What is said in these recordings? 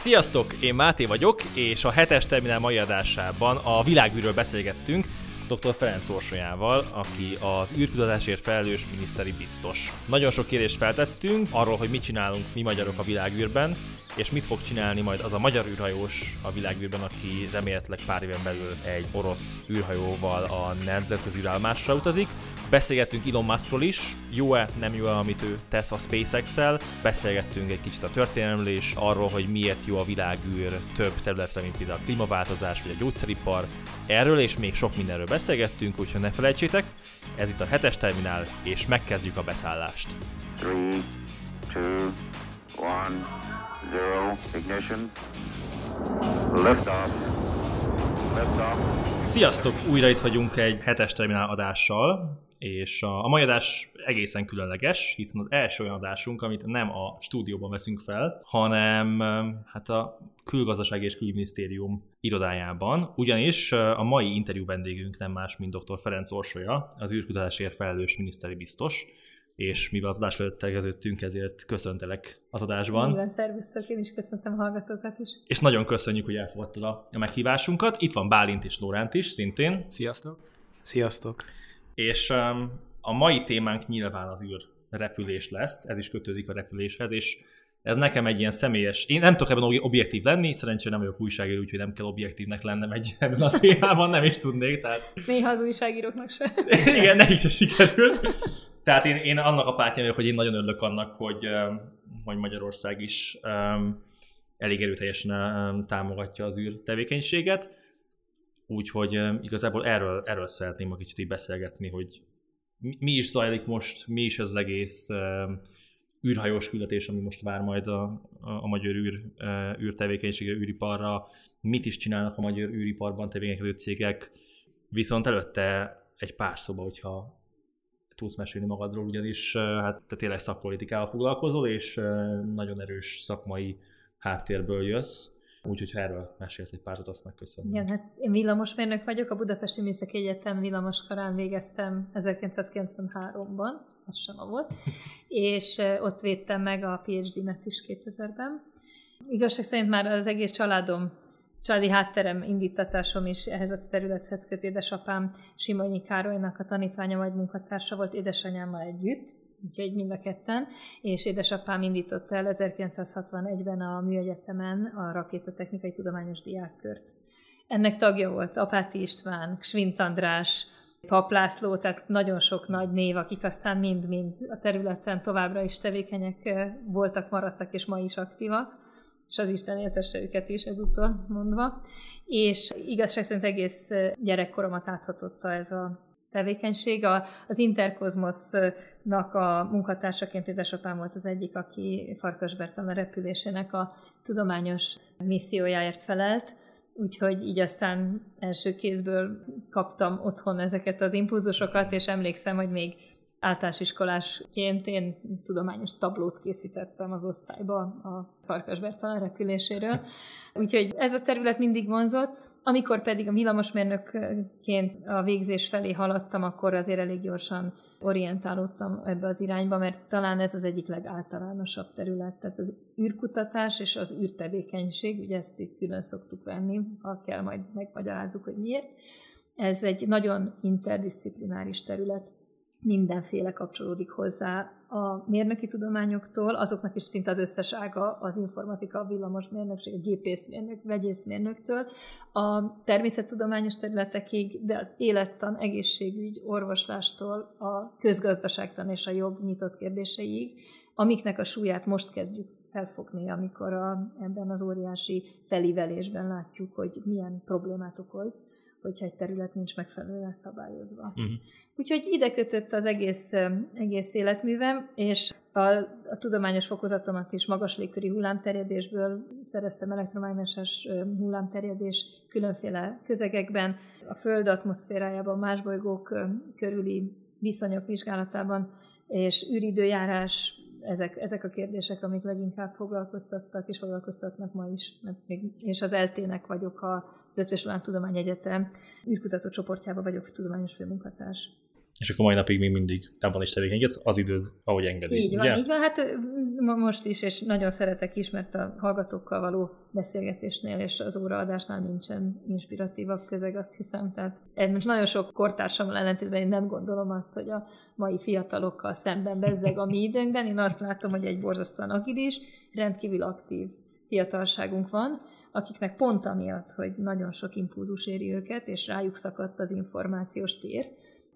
Sziasztok, én Máté vagyok, és a hetes terminál mai adásában a világűről beszélgettünk dr. Ferenc Orsolyával, aki az űrkutatásért felelős miniszteri biztos. Nagyon sok kérdést feltettünk arról, hogy mit csinálunk mi magyarok a világűrben, és mit fog csinálni majd az a magyar űrhajós a világűrben, aki remélhetőleg pár éven belül egy orosz űrhajóval a nemzetközi űrállomásra utazik. Beszélgettünk Elon Muskról is, jó-e, nem jó-e, amit ő tesz a SpaceX-el. Beszélgettünk egy kicsit a történelemről és arról, hogy miért jó a világűr több területre, mint például a klímaváltozás vagy a gyógyszeripar. Erről és még sok mindenről beszélgettünk, úgyhogy ne felejtsétek, ez itt a hetes terminál, és megkezdjük a beszállást. Three, two, one, zero, ignition, liftoff. Sziasztok! Újra itt vagyunk egy hetes terminál adással, és a, a mai adás egészen különleges, hiszen az első olyan adásunk, amit nem a stúdióban veszünk fel, hanem hát a külgazdasági és külügyminisztérium irodájában, ugyanis a mai interjú vendégünk nem más, mint dr. Ferenc Orsolya, az űrkutatásért felelős miniszteri biztos, és mivel az adás előtt tegeződtünk, ezért köszöntelek az adásban. Minden szervusztok, én is köszöntöm a hallgatókat is. És nagyon köszönjük, hogy elfogadtad a meghívásunkat. Itt van Bálint és Lóránt is, szintén. Sziasztok! Sziasztok! És um, a mai témánk nyilván az űr repülés lesz, ez is kötődik a repüléshez, és ez nekem egy ilyen személyes, én nem tudok ebben objektív lenni, szerencsére nem vagyok újságíró, úgyhogy nem kell objektívnek lennem egy ebben a témában, nem is tudnék. Tehát... Néha az újságíróknak se. Igen, nekik se sikerül. Tehát én, én annak a pártján vagyok, hogy én nagyon örülök annak, hogy, um, hogy Magyarország is um, elég erőteljesen um, támogatja az űr tevékenységet. Úgyhogy igazából erről, erről szeretném a kicsit így beszélgetni, hogy mi is zajlik most, mi is az egész űrhajós küldetés, ami most vár majd a, a, a magyar űr, űrtevékenysége, űriparra, mit is csinálnak a magyar űriparban tevékenykedő cégek, viszont előtte egy pár szóba, hogyha tudsz mesélni magadról, ugyanis hát te tényleg szakpolitikával foglalkozol, és nagyon erős szakmai háttérből jössz, Úgyhogy ha erről mesélsz egy párat, azt megköszönöm. Igen, hát én villamosmérnök vagyok, a Budapesti Műszaki Egyetem villamoskarán végeztem 1993-ban, az sem volt, és ott védtem meg a PhD-net is 2000-ben. Igazság szerint már az egész családom családi hátterem, indítatásom is ehhez a területhez köt édesapám Simonyi Károlynak a tanítványa, vagy munkatársa volt édesanyámmal együtt, úgyhogy mind a ketten, és édesapám indította el 1961-ben a Műegyetemen a rakétatechnikai tudományos diákkört. Ennek tagja volt Apáti István, Svint András, Pap László, tehát nagyon sok nagy név, akik aztán mind-mind a területen továbbra is tevékenyek voltak, maradtak, és ma is aktívak, és az Isten éltesse őket is ezúttal mondva. És igazság szerint egész gyerekkoromat áthatotta ez a tevékenység. A, az Interkozmosznak a munkatársaként édesapám volt az egyik, aki Farkas Bertalan repülésének a tudományos missziójáért felelt, úgyhogy így aztán első kézből kaptam otthon ezeket az impulzusokat, és emlékszem, hogy még általános iskolásként én tudományos tablót készítettem az osztályba a Farkas Bertalan repüléséről. Úgyhogy ez a terület mindig vonzott. Amikor pedig a villamosmérnökként a végzés felé haladtam, akkor azért elég gyorsan orientálódtam ebbe az irányba, mert talán ez az egyik legáltalánosabb terület. Tehát az űrkutatás és az űrtevékenység, ugye ezt itt külön szoktuk venni, ha kell, majd megmagyarázzuk, hogy miért. Ez egy nagyon interdisziplináris terület mindenféle kapcsolódik hozzá a mérnöki tudományoktól, azoknak is szinte az összes ága az informatika, a villamosmérnökség, a gépészmérnök, vegyészmérnöktől, a természettudományos területekig, de az élettan, egészségügy, orvoslástól a közgazdaságtan és a jog nyitott kérdéseig, amiknek a súlyát most kezdjük felfogni, amikor a, ebben az óriási felívelésben látjuk, hogy milyen problémát okoz hogyha egy terület nincs megfelelően szabályozva. Uh-huh. Úgyhogy ide kötött az egész, egész életművem, és a, a tudományos fokozatomat is magas légköri hullámterjedésből szereztem elektromágneses hullámterjedés különféle közegekben, a Föld atmoszférájában, más bolygók körüli viszonyok vizsgálatában, és űridőjárás ezek, ezek a kérdések, amik leginkább foglalkoztattak és foglalkoztatnak ma is. Mert még, és az eltének vagyok az Ötvös Tudomány Egyetem űrkutató csoportjában vagyok tudományos főmunkatárs. És akkor mai napig még mindig ebben is tevékenykedsz, az időd, ahogy engedi. Így van, ugye? így van. Hát most is, és nagyon szeretek is, mert a hallgatókkal való beszélgetésnél és az óraadásnál nincsen inspiratívabb közeg, azt hiszem. Tehát most nagyon sok kortársammal ellentétben én nem gondolom azt, hogy a mai fiatalokkal szemben bezzeg a mi időnkben. Én azt látom, hogy egy borzasztóan agilis, rendkívül aktív fiatalságunk van, akiknek pont amiatt, hogy nagyon sok impulzus éri őket, és rájuk szakadt az információs tér,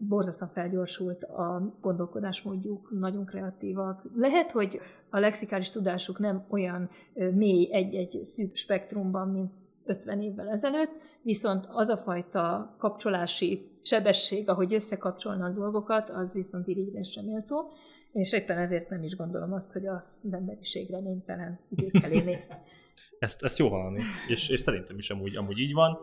borzasztóan felgyorsult a gondolkodásmódjuk, nagyon kreatívak. Lehet, hogy a lexikális tudásuk nem olyan mély egy-egy szűk spektrumban, mint 50 évvel ezelőtt, viszont az a fajta kapcsolási sebesség, ahogy összekapcsolnak dolgokat, az viszont irigyésre méltó, és éppen ezért nem is gondolom azt, hogy az emberiség reménytelen időkkel néz. ezt, ezt jó hallani, és, és szerintem is amúgy, amúgy így van.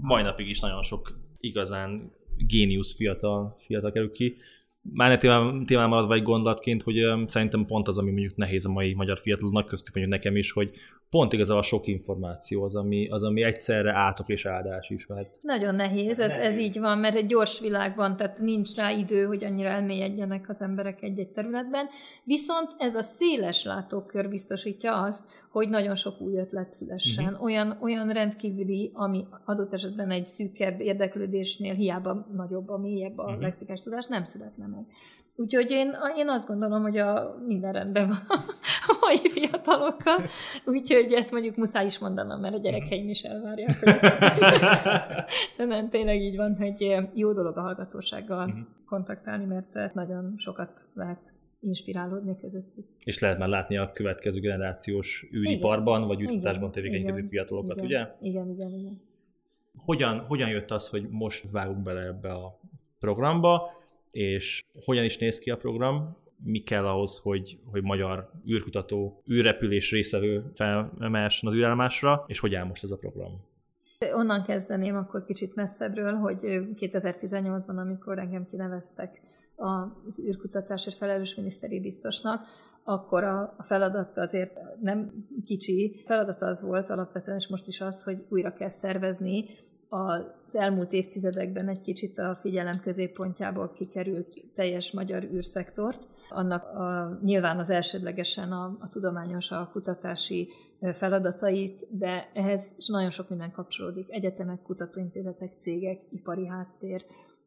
Mai napig is nagyon sok igazán géniusz fiatal, fiatal kerül ki. Már témán, témán maradva egy gondolatként, hogy szerintem pont az, ami mondjuk nehéz a mai magyar fiataloknak, köztük mondjuk nekem is, hogy pont igazából a sok információ az, ami, az, ami egyszerre átok és áldás is. Mert Nagyon nehéz, ez, nehéz. ez így van, mert egy gyors világban, tehát nincs rá idő, hogy annyira elmélyedjenek az emberek egy-egy területben, viszont ez a széles látókör biztosítja azt, hogy nagyon sok új ötlet szülessen. Uh-huh. Olyan, olyan rendkívüli, ami adott esetben egy szűkebb érdeklődésnél hiába nagyobb, a mélyebb a uh-huh. lexikás tudás, nem születne meg. Úgyhogy én, én azt gondolom, hogy a minden rendben van a mai fiatalokkal, úgyhogy ezt mondjuk muszáj is mondanom, mert a gyerekeim is elvárják. Hogy ezt... De nem, tényleg így van, hogy jó dolog a hallgatósággal uh-huh. kontaktálni, mert nagyon sokat lehet inspirálódni közöttük. És lehet már látni a következő generációs űriparban, vagy űrkutatásban tevékenykedő fiatalokat, igen, ugye? Igen, igen, igen. Hogyan, hogyan jött az, hogy most vágunk bele ebbe a programba, és hogyan is néz ki a program, mi kell ahhoz, hogy, hogy magyar űrkutató, űrrepülés résztvevő felmehessen az űrállomásra, és hogy áll most ez a program? Onnan kezdeném akkor kicsit messzebbről, hogy 2018-ban, amikor engem kineveztek az űrkutatásért felelős miniszteri biztosnak, akkor a, feladat azért nem kicsi. A feladata az volt alapvetően, és most is az, hogy újra kell szervezni az elmúlt évtizedekben egy kicsit a figyelem középpontjából kikerült teljes magyar űrszektort. Annak a, nyilván az elsődlegesen a, a tudományos, a kutatási feladatait, de ehhez nagyon sok minden kapcsolódik. Egyetemek, kutatóintézetek, cégek, ipari háttér,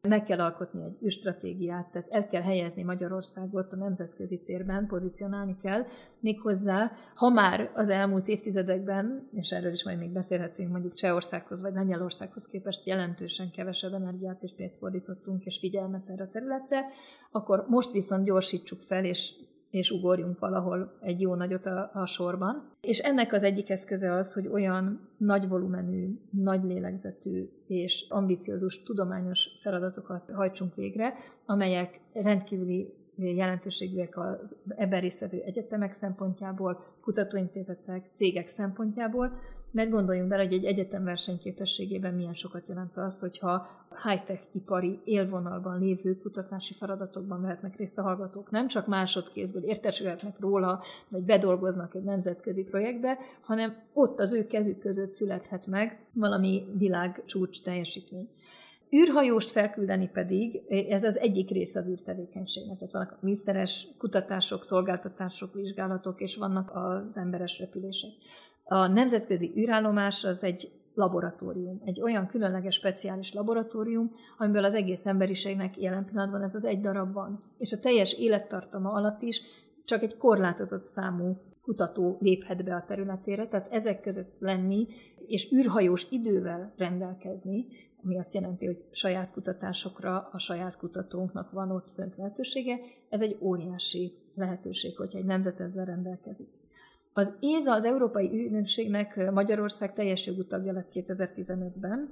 meg kell alkotni egy űrstratégiát, tehát el kell helyezni Magyarországot a nemzetközi térben, pozícionálni kell, méghozzá, ha már az elmúlt évtizedekben, és erről is majd még beszélhetünk, mondjuk Csehországhoz vagy Lengyelországhoz képest jelentősen kevesebb energiát és pénzt fordítottunk, és figyelmet erre a területre, akkor most viszont gyorsítsuk fel, és és ugorjunk valahol egy jó nagyot a, a sorban. És ennek az egyik eszköze az, hogy olyan nagy volumenű, nagy lélegzetű és ambiciózus tudományos feladatokat hajtsunk végre, amelyek rendkívüli jelentőségűek az ebben résztvevő egyetemek szempontjából, kutatóintézetek, cégek szempontjából, mert gondoljunk bele, hogy egy egyetem versenyképességében milyen sokat jelent az, hogyha high-tech ipari élvonalban lévő kutatási feladatokban vehetnek részt a hallgatók. Nem csak másodkézből értesülhetnek róla, vagy bedolgoznak egy nemzetközi projektbe, hanem ott az ő kezük között születhet meg valami világ csúcs teljesítmény. űrhajóst felküldeni pedig, ez az egyik része az űrtevékenységnek. Tehát vannak a műszeres kutatások, szolgáltatások, vizsgálatok, és vannak az emberes repülések. A nemzetközi űrállomás az egy laboratórium, egy olyan különleges, speciális laboratórium, amiből az egész emberiségnek jelen pillanatban ez az egy darab van. És a teljes élettartama alatt is csak egy korlátozott számú kutató léphet be a területére, tehát ezek között lenni, és űrhajós idővel rendelkezni, ami azt jelenti, hogy saját kutatásokra a saját kutatónknak van ott fönt lehetősége, ez egy óriási lehetőség, hogyha egy nemzet ezzel rendelkezik. Az ÉZA, az Európai Ügynökségnek Magyarország teljes jogú tagja lett 2015-ben,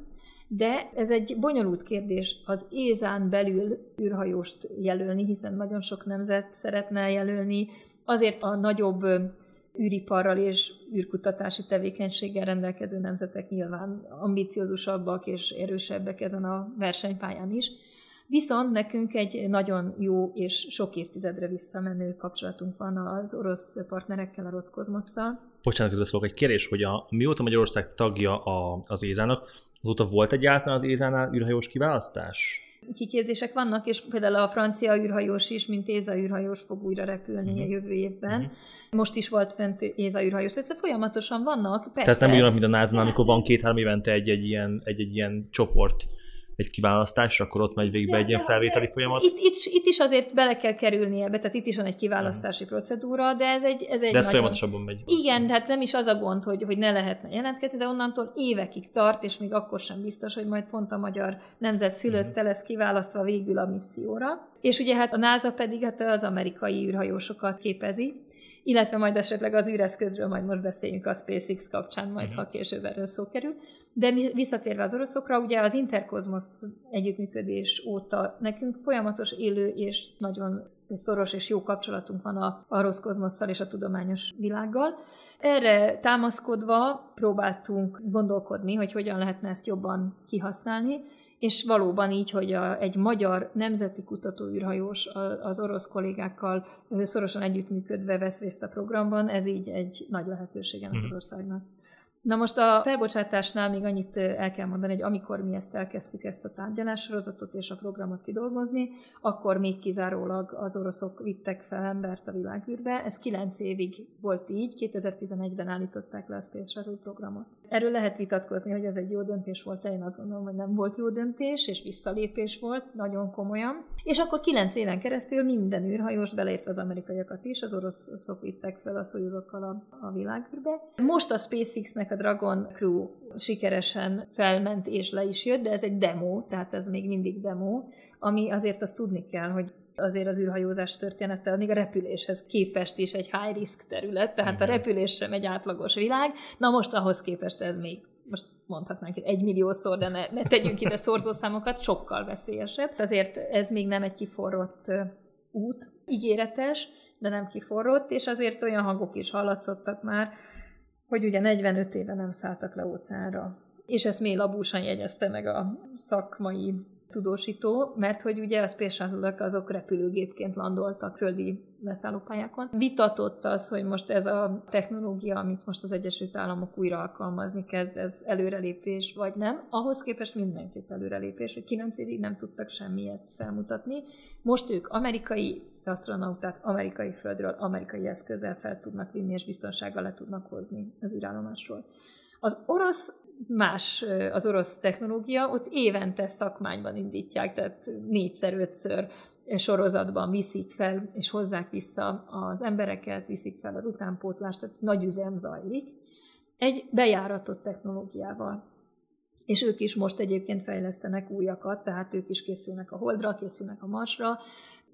de ez egy bonyolult kérdés az ÉZÁN belül űrhajóst jelölni, hiszen nagyon sok nemzet szeretne jelölni. Azért a nagyobb űriparral és űrkutatási tevékenységgel rendelkező nemzetek nyilván ambiciózusabbak és erősebbek ezen a versenypályán is. Viszont nekünk egy nagyon jó és sok évtizedre visszamenő kapcsolatunk van az orosz partnerekkel, a Roszkozmosszal. Bocsánat, közben egy kérés, hogy a, mióta Magyarország tagja a, az Ézának, azóta volt egyáltalán az Ézánál űrhajós kiválasztás? kiképzések vannak, és például a francia űrhajós is, mint Éza űrhajós fog újra repülni uh-huh. a jövő évben. Uh-huh. Most is volt fent Éza űrhajós, tehát folyamatosan vannak. Persze. Tehát nem ugyanaz, mint a nasa amikor van két-három évente egy-egy ilyen, egy-egy ilyen csoport egy kiválasztás, akkor ott megy végbe egy ilyen felvételi folyamat? Itt, itt, itt is azért bele kell kerülni ebbe, tehát itt is van egy kiválasztási procedúra, de ez egy, ez egy de ez nagyon... folyamatosabban megy. Igen, tehát nem is az a gond, hogy, hogy ne lehetne jelentkezni, de onnantól évekig tart, és még akkor sem biztos, hogy majd pont a magyar nemzet szülötte mhm. lesz kiválasztva végül a misszióra. És ugye hát a NASA pedig hát az amerikai űrhajósokat képezi, illetve majd esetleg az űreszközről majd most beszéljünk a SpaceX kapcsán, majd uh-huh. ha később erről szó kerül. De visszatérve az oroszokra, ugye az Interkozmos együttműködés óta nekünk folyamatos élő és nagyon szoros és jó kapcsolatunk van a, a Roszkozmosszal és a tudományos világgal. Erre támaszkodva próbáltunk gondolkodni, hogy hogyan lehetne ezt jobban kihasználni, és valóban így, hogy a, egy magyar nemzeti kutatóűrhajós az orosz kollégákkal szorosan együttműködve vesz részt a programban, ez így egy nagy lehetőség ennek az mhm. országnak. Na most a felbocsátásnál még annyit el kell mondani, hogy amikor mi ezt elkezdtük, ezt a tárgyalássorozatot és a programot kidolgozni, akkor még kizárólag az oroszok vittek fel embert a világűrbe. Ez kilenc évig volt így, 2011-ben állították le a Space Shuttle programot. Erről lehet vitatkozni, hogy ez egy jó döntés volt, én azt gondolom, hogy nem volt jó döntés, és visszalépés volt, nagyon komolyan. És akkor kilenc éven keresztül minden űrhajós, beleértve az amerikaiakat is, az oroszok vittek fel a szojuzokkal a, a világűrbe. Most a SpaceX-nek a Dragon Crew sikeresen felment és le is jött, de ez egy demo, tehát ez még mindig demo, ami azért azt tudni kell, hogy azért az űrhajózás története még a repüléshez képest is egy high risk terület, tehát a repülés sem egy átlagos világ. Na most ahhoz képest ez még most mondhatnánk egy milliószor, de ne, ne tegyünk ide szorzószámokat, sokkal veszélyesebb. Azért ez még nem egy kiforrott út, ígéretes, de nem kiforrott, és azért olyan hangok is hallatszottak már, hogy ugye 45 éve nem szálltak le óceánra. És ezt mély labúsan jegyezte meg a szakmai tudósító, mert hogy ugye a Space shuttle azok repülőgépként landoltak földi leszállópályákon. Vitatott az, hogy most ez a technológia, amit most az Egyesült Államok újra alkalmazni kezd, ez előrelépés vagy nem. Ahhoz képest mindenképp előrelépés, hogy 9 évig nem tudtak semmiet felmutatni. Most ők amerikai astronautát amerikai földről, amerikai eszközzel fel tudnak vinni, és biztonsággal le tudnak hozni az űrállomásról. Az orosz más az orosz technológia, ott évente szakmányban indítják, tehát négyszer, ötször sorozatban viszik fel, és hozzák vissza az embereket, viszik fel az utánpótlást, tehát nagy üzem zajlik, egy bejáratott technológiával. És ők is most egyébként fejlesztenek újakat, tehát ők is készülnek a Holdra, készülnek a Marsra,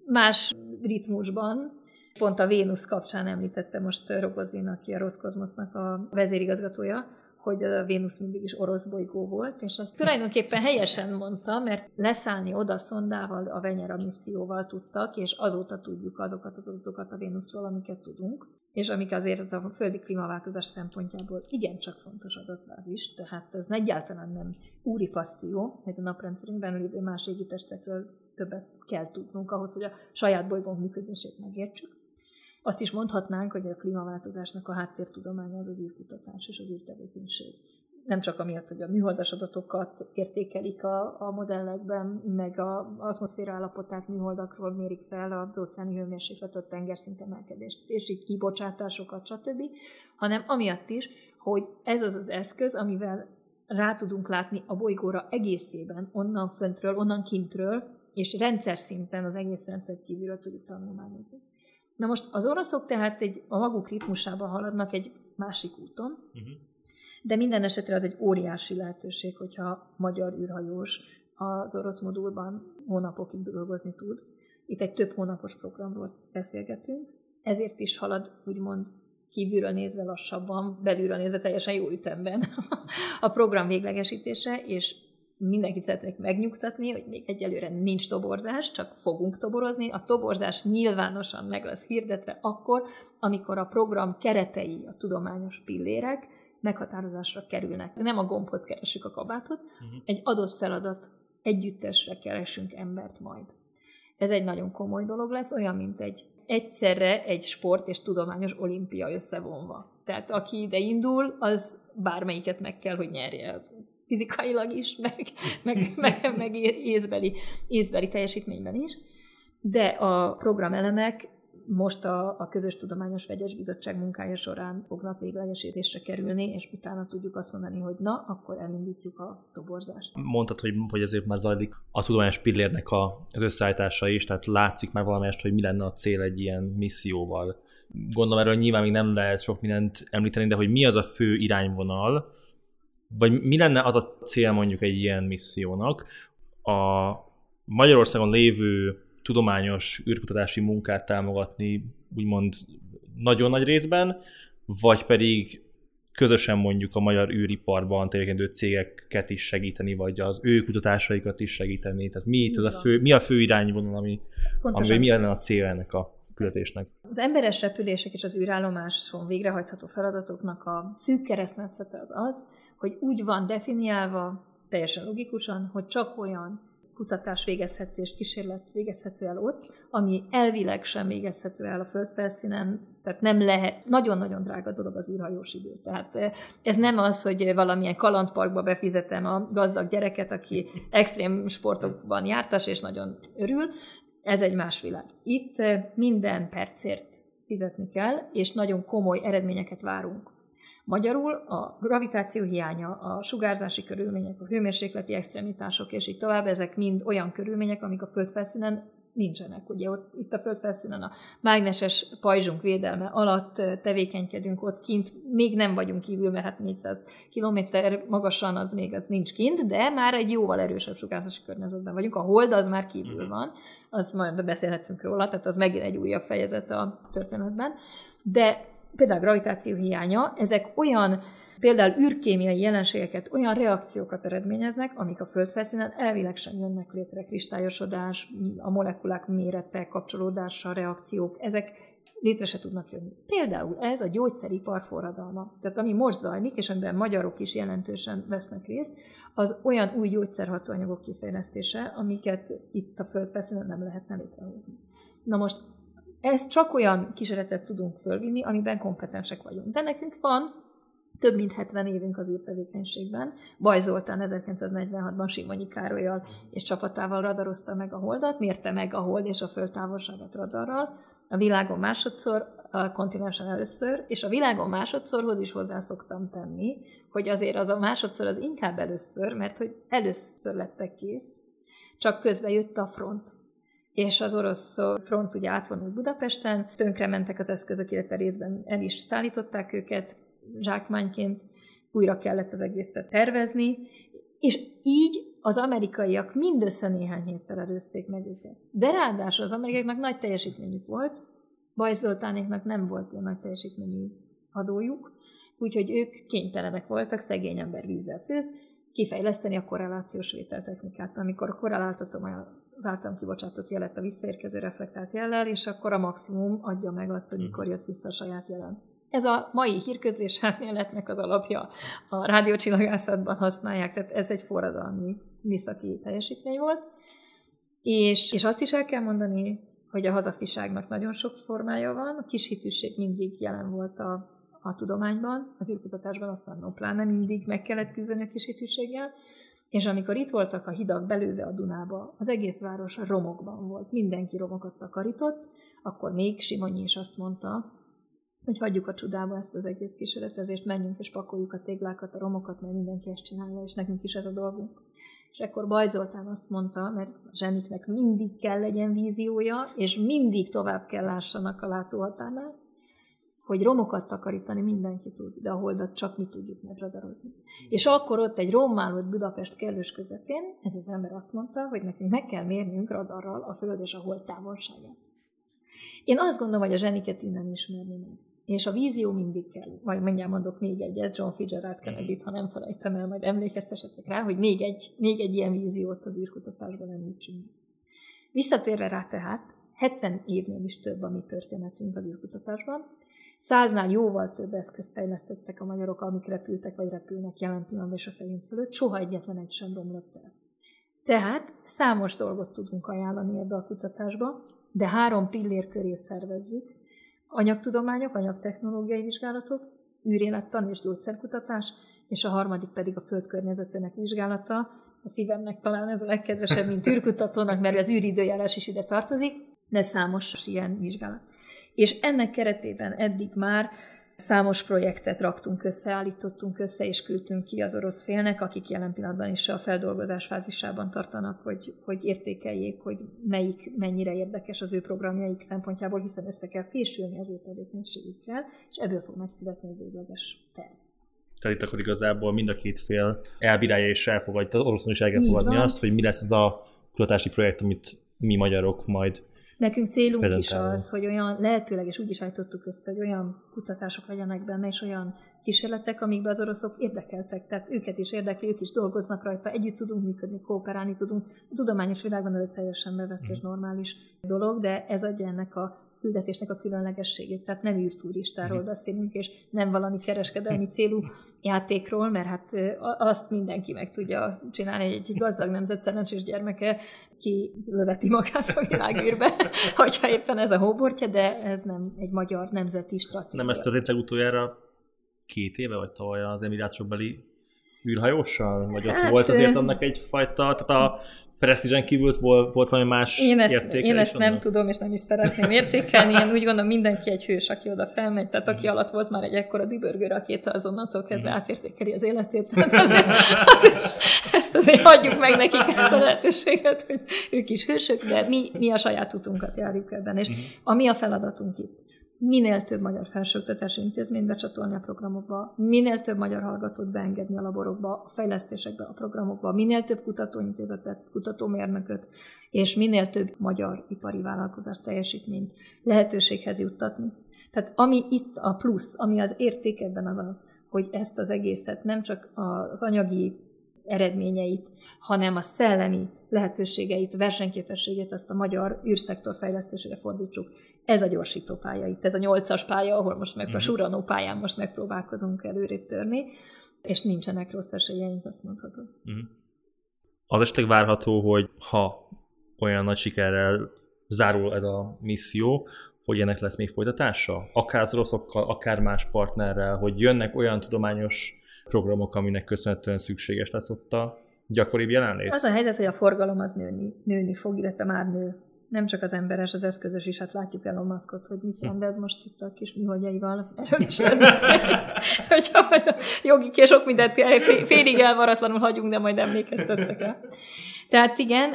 más ritmusban, Pont a Vénusz kapcsán említette most Rogozin, aki a Roszkozmosznak a vezérigazgatója, hogy a Vénusz mindig is orosz bolygó volt, és azt tulajdonképpen helyesen mondta, mert leszállni oda szondával, a Venyera misszióval tudtak, és azóta tudjuk azokat az adatokat a Vénuszról, amiket tudunk, és amik azért a földi klímaváltozás szempontjából igencsak fontos adat az is, tehát ez egyáltalán nem úri passzió, hogy a naprendszerünkben lévő más égitestekről többet kell tudnunk ahhoz, hogy a saját bolygónk működését megértsük. Azt is mondhatnánk, hogy a klímaváltozásnak a háttértudománya az az űrkutatás és az űrtevékenység. Nem csak amiatt, hogy a műholdas adatokat értékelik a, a modellekben, meg az atmoszféra állapotát műholdakról mérik fel, az óceáni hőmérsékletet, tengerszint emelkedést, és így kibocsátásokat, stb., hanem amiatt is, hogy ez az az eszköz, amivel rá tudunk látni a bolygóra egészében, onnan föntről, onnan kintről, és rendszer szinten az egész rendszer kívülről tudjuk tanulmányozni. Na most az oroszok tehát egy, a maguk ritmusában haladnak egy másik úton, uh-huh. de minden esetre az egy óriási lehetőség, hogyha magyar űrhajós az orosz modulban hónapokig dolgozni tud. Itt egy több hónapos programról beszélgetünk, ezért is halad úgymond kívülről nézve lassabban, belülről nézve teljesen jó ütemben a program véglegesítése, és mindenkit szeretnék megnyugtatni, hogy még egyelőre nincs toborzás, csak fogunk toborozni. A toborzás nyilvánosan meg lesz hirdetve akkor, amikor a program keretei, a tudományos pillérek meghatározásra kerülnek. Nem a gombhoz keresünk a kabátot, uh-huh. egy adott feladat együttesre keresünk embert majd. Ez egy nagyon komoly dolog lesz, olyan, mint egy egyszerre egy sport és tudományos olimpia összevonva. Tehát aki ide indul, az bármelyiket meg kell, hogy nyerje fizikailag is, meg, meg, meg, meg észbeli, észbeli teljesítményben is. De a programelemek most a, a Közös Tudományos Vegyes Bizottság munkája során fognak véglegesítésre kerülni, és utána tudjuk azt mondani, hogy na, akkor elindítjuk a toborzást. Mondtad, hogy, hogy ezért már zajlik a tudományos pillérnek a, az összeállítása is, tehát látszik már valamelyest, hogy mi lenne a cél egy ilyen misszióval. Gondolom erről nyilván még nem lehet sok mindent említeni, de hogy mi az a fő irányvonal, vagy mi lenne az a cél mondjuk egy ilyen missziónak? A Magyarországon lévő tudományos űrkutatási munkát támogatni, úgymond nagyon nagy részben, vagy pedig közösen mondjuk a magyar űriparban tevékenykedő cégeket is segíteni, vagy az ő kutatásaikat is segíteni. Tehát mi, ez a fő, mi a fő irányvonal, ami, ami mi lenne a cél ennek a küldetésnek? Az emberes repülések és az űrállomáson végrehajtható feladatoknak a szűk keresztmetszete az az, hogy úgy van definiálva, teljesen logikusan, hogy csak olyan kutatás végezhető és kísérlet végezhető el ott, ami elvileg sem végezhető el a földfelszínen, tehát nem lehet, nagyon-nagyon drága dolog az űrhajós idő. Tehát eh, ez nem az, hogy valamilyen kalandparkba befizetem a gazdag gyereket, aki extrém sportokban jártas és nagyon örül, ez egy más világ. Itt eh, minden percért fizetni kell, és nagyon komoly eredményeket várunk. Magyarul a gravitáció hiánya, a sugárzási körülmények, a hőmérsékleti extremitások, és így tovább, ezek mind olyan körülmények, amik a földfelszínen nincsenek. Ugye ott itt a földfelszínen a mágneses pajzsunk védelme alatt tevékenykedünk ott kint, még nem vagyunk kívül, mert hát 400 km magasan az még az nincs kint, de már egy jóval erősebb sugárzási környezetben vagyunk. A hold az már kívül mhm. van, azt majd beszélhetünk róla, tehát az megint egy újabb fejezet a történetben. De például gravitáció hiánya, ezek olyan például űrkémiai jelenségeket, olyan reakciókat eredményeznek, amik a földfelszínen elvileg sem jönnek létre, kristályosodás, a molekulák mérete, kapcsolódása, reakciók, ezek létre se tudnak jönni. Például ez a gyógyszeripar forradalma. Tehát ami most zajlik, és amiben magyarok is jelentősen vesznek részt, az olyan új gyógyszerhatóanyagok kifejlesztése, amiket itt a földfelszínen nem lehetne létrehozni. Na most ez csak olyan kísérletet tudunk fölvinni, amiben kompetensek vagyunk. De nekünk van több mint 70 évünk az űrtevékenységben. Baj Zoltán 1946-ban Simonyi Károlyal és csapatával radarozta meg a holdat, mérte meg a hold és a föld távolságát radarral. A világon másodszor, a kontinensen először, és a világon másodszorhoz is hozzá szoktam tenni, hogy azért az a másodszor az inkább először, mert hogy először lettek kész, csak közben jött a front és az orosz front ugye átvonult Budapesten, tönkre mentek az eszközök, illetve részben el is szállították őket zsákmányként, újra kellett az egészet tervezni, és így az amerikaiak mindössze néhány héttel előzték meg őket. De ráadásul az amerikaiaknak nagy teljesítményük volt, Bajsz Zoltánéknak nem volt ilyen nagy teljesítményű adójuk, úgyhogy ők kénytelenek voltak, szegény ember vízzel főz, kifejleszteni a korrelációs vételtechnikát. Amikor korreláltatom az általam kibocsátott jelet a visszaérkező reflektált jellel, és akkor a maximum adja meg azt, hogy mikor jött vissza a saját jelen. Ez a mai hírközlés elméletnek az alapja. A rádiócsillagászatban használják, tehát ez egy forradalmi műszaki teljesítmény volt. És, és azt is el kell mondani, hogy a hazafiságnak nagyon sok formája van. A kis hitűség mindig jelen volt a, a tudományban, az űrkutatásban aztán no, pláne mindig meg kellett küzdeni a kis hitűséggel. És amikor itt voltak a hidak belőle a Dunába, az egész város romokban volt, mindenki romokat takarított, akkor még Simonyi is azt mondta, hogy hagyjuk a csodába ezt az egész kísérletezést, menjünk és pakoljuk a téglákat, a romokat, mert mindenki ezt csinálja, és nekünk is ez a dolgunk. És akkor Baj Zoltán azt mondta, mert a zseniknek mindig kell legyen víziója, és mindig tovább kell lássanak a látóhatárnál, hogy romokat takarítani mindenki tud, de a holdat csak mi tudjuk megradarozni. És akkor ott egy rommálott Budapest kellős közepén, ez az ember azt mondta, hogy nekünk meg kell mérnünk radarral a föld és a hold távolságát. Én azt gondolom, hogy a zseniket innen ismerni meg. És a vízió mindig kell. Majd mindjárt mondok még egyet, John Fitzgerald kennedy ha nem felejtem el, majd emlékeztesetek rá, hogy még egy, még egy ilyen víziót az űrkutatásban említsünk. Visszatérve rá tehát, 70 évnél is több a mi történetünk az űrkutatásban, Száznál jóval több eszközt fejlesztettek a magyarok, amik repültek vagy repülnek jelen pillanatban és a fejünk fölött, soha egyetlen egy sem romlott el. Tehát számos dolgot tudunk ajánlani ebbe a kutatásba, de három pillér köré szervezzük. Anyagtudományok, anyagtechnológiai vizsgálatok, űrélettan és gyógyszerkutatás, és a harmadik pedig a föld környezetének vizsgálata. A szívemnek talán ez a legkedvesebb, mint űrkutatónak, mert az űridőjárás is ide tartozik, de számos ilyen vizsgálat. És ennek keretében eddig már Számos projektet raktunk össze, állítottunk össze, és küldtünk ki az orosz félnek, akik jelen pillanatban is a feldolgozás fázisában tartanak, hogy, hogy értékeljék, hogy melyik mennyire érdekes az ő programjaik szempontjából, hiszen össze kell fésülni az ő tevékenységükkel, és ebből fog megszületni egy végleges terv. Tehát itt akkor igazából mind a két fél elbírálja és elfogadja, az oroszon is el kell fogadni azt, hogy mi lesz az a kutatási projekt, amit mi magyarok majd Nekünk célunk is az, hogy olyan lehetőleg, és úgy is állítottuk össze, hogy olyan kutatások legyenek benne, és olyan kísérletek, amikben az oroszok érdekeltek, tehát őket is érdekli, ők is dolgoznak rajta, együtt tudunk működni, kooperálni tudunk. A tudományos világban ez egy teljesen bevett és mhm. normális dolog, de ez adja ennek a küldetésnek a különlegességét. Tehát nem űrturistáról uh-huh. beszélünk, és nem valami kereskedelmi célú játékról, mert hát azt mindenki meg tudja csinálni, egy gazdag nemzet szerencsés gyermeke ki löveti magát a világűrbe, hogyha éppen ez a hóbortja, de ez nem egy magyar nemzeti stratégia. Nem ez történt legutoljára két éve, vagy tavaly az emirátusokbeli űrhajóssal? Vagy ott hát, volt azért annak egyfajta, tehát a Prestigen kívül volt, volt valami más én ezt, értéke Én ezt nem tudom, és nem is szeretném értékelni. Én úgy gondolom, mindenki egy hős, aki oda felmegy, tehát aki mm. alatt volt már egy ekkora dübörgő rakéta, azonnantól kezdve mm. átértékeli az életét. Tehát azért, azért, ezt azért hagyjuk meg nekik ezt a lehetőséget, hogy ők is hősök, de mi, mi a saját utunkat járjuk ebben. És mm. ami a feladatunk itt? Minél több magyar felsőoktatási intézményt becsatolni a programokba, minél több magyar hallgatót beengedni a laborokba, a fejlesztésekbe, a programokba, minél több kutatóintézetet, kutatómérnököt, és minél több magyar ipari vállalkozás teljesítményt lehetőséghez juttatni. Tehát ami itt a plusz, ami az érték ebben az az, hogy ezt az egészet nem csak az anyagi eredményeit, hanem a szellemi lehetőségeit, versenyképességét ezt a magyar űrszektor fejlesztésére fordítsuk. Ez a gyorsító pálya itt, ez a nyolcas pálya, ahol most meg a mhm. suranó pályán most megpróbálkozunk előrébb törni, és nincsenek rossz esélyeink, azt mondhatom. Uh-huh. Az esetleg várható, hogy ha olyan nagy sikerrel zárul ez a misszió, hogy ennek lesz még folytatása? Akár az oroszokkal, akár más partnerrel, hogy jönnek olyan tudományos programok, aminek köszönhetően szükséges lesz ott a gyakoribb jelenlét? Az a helyzet, hogy a forgalom az nőni, nőni fog, illetve már nő. Nem csak az emberes, az eszközös is, hát látjuk Elon Muskot, hogy mit rendez most itt a kis műholdjaival, erről is hogyha majd a jogi és sok mindent félig elvaratlanul hagyunk, de majd emlékeztettek el. Tehát igen,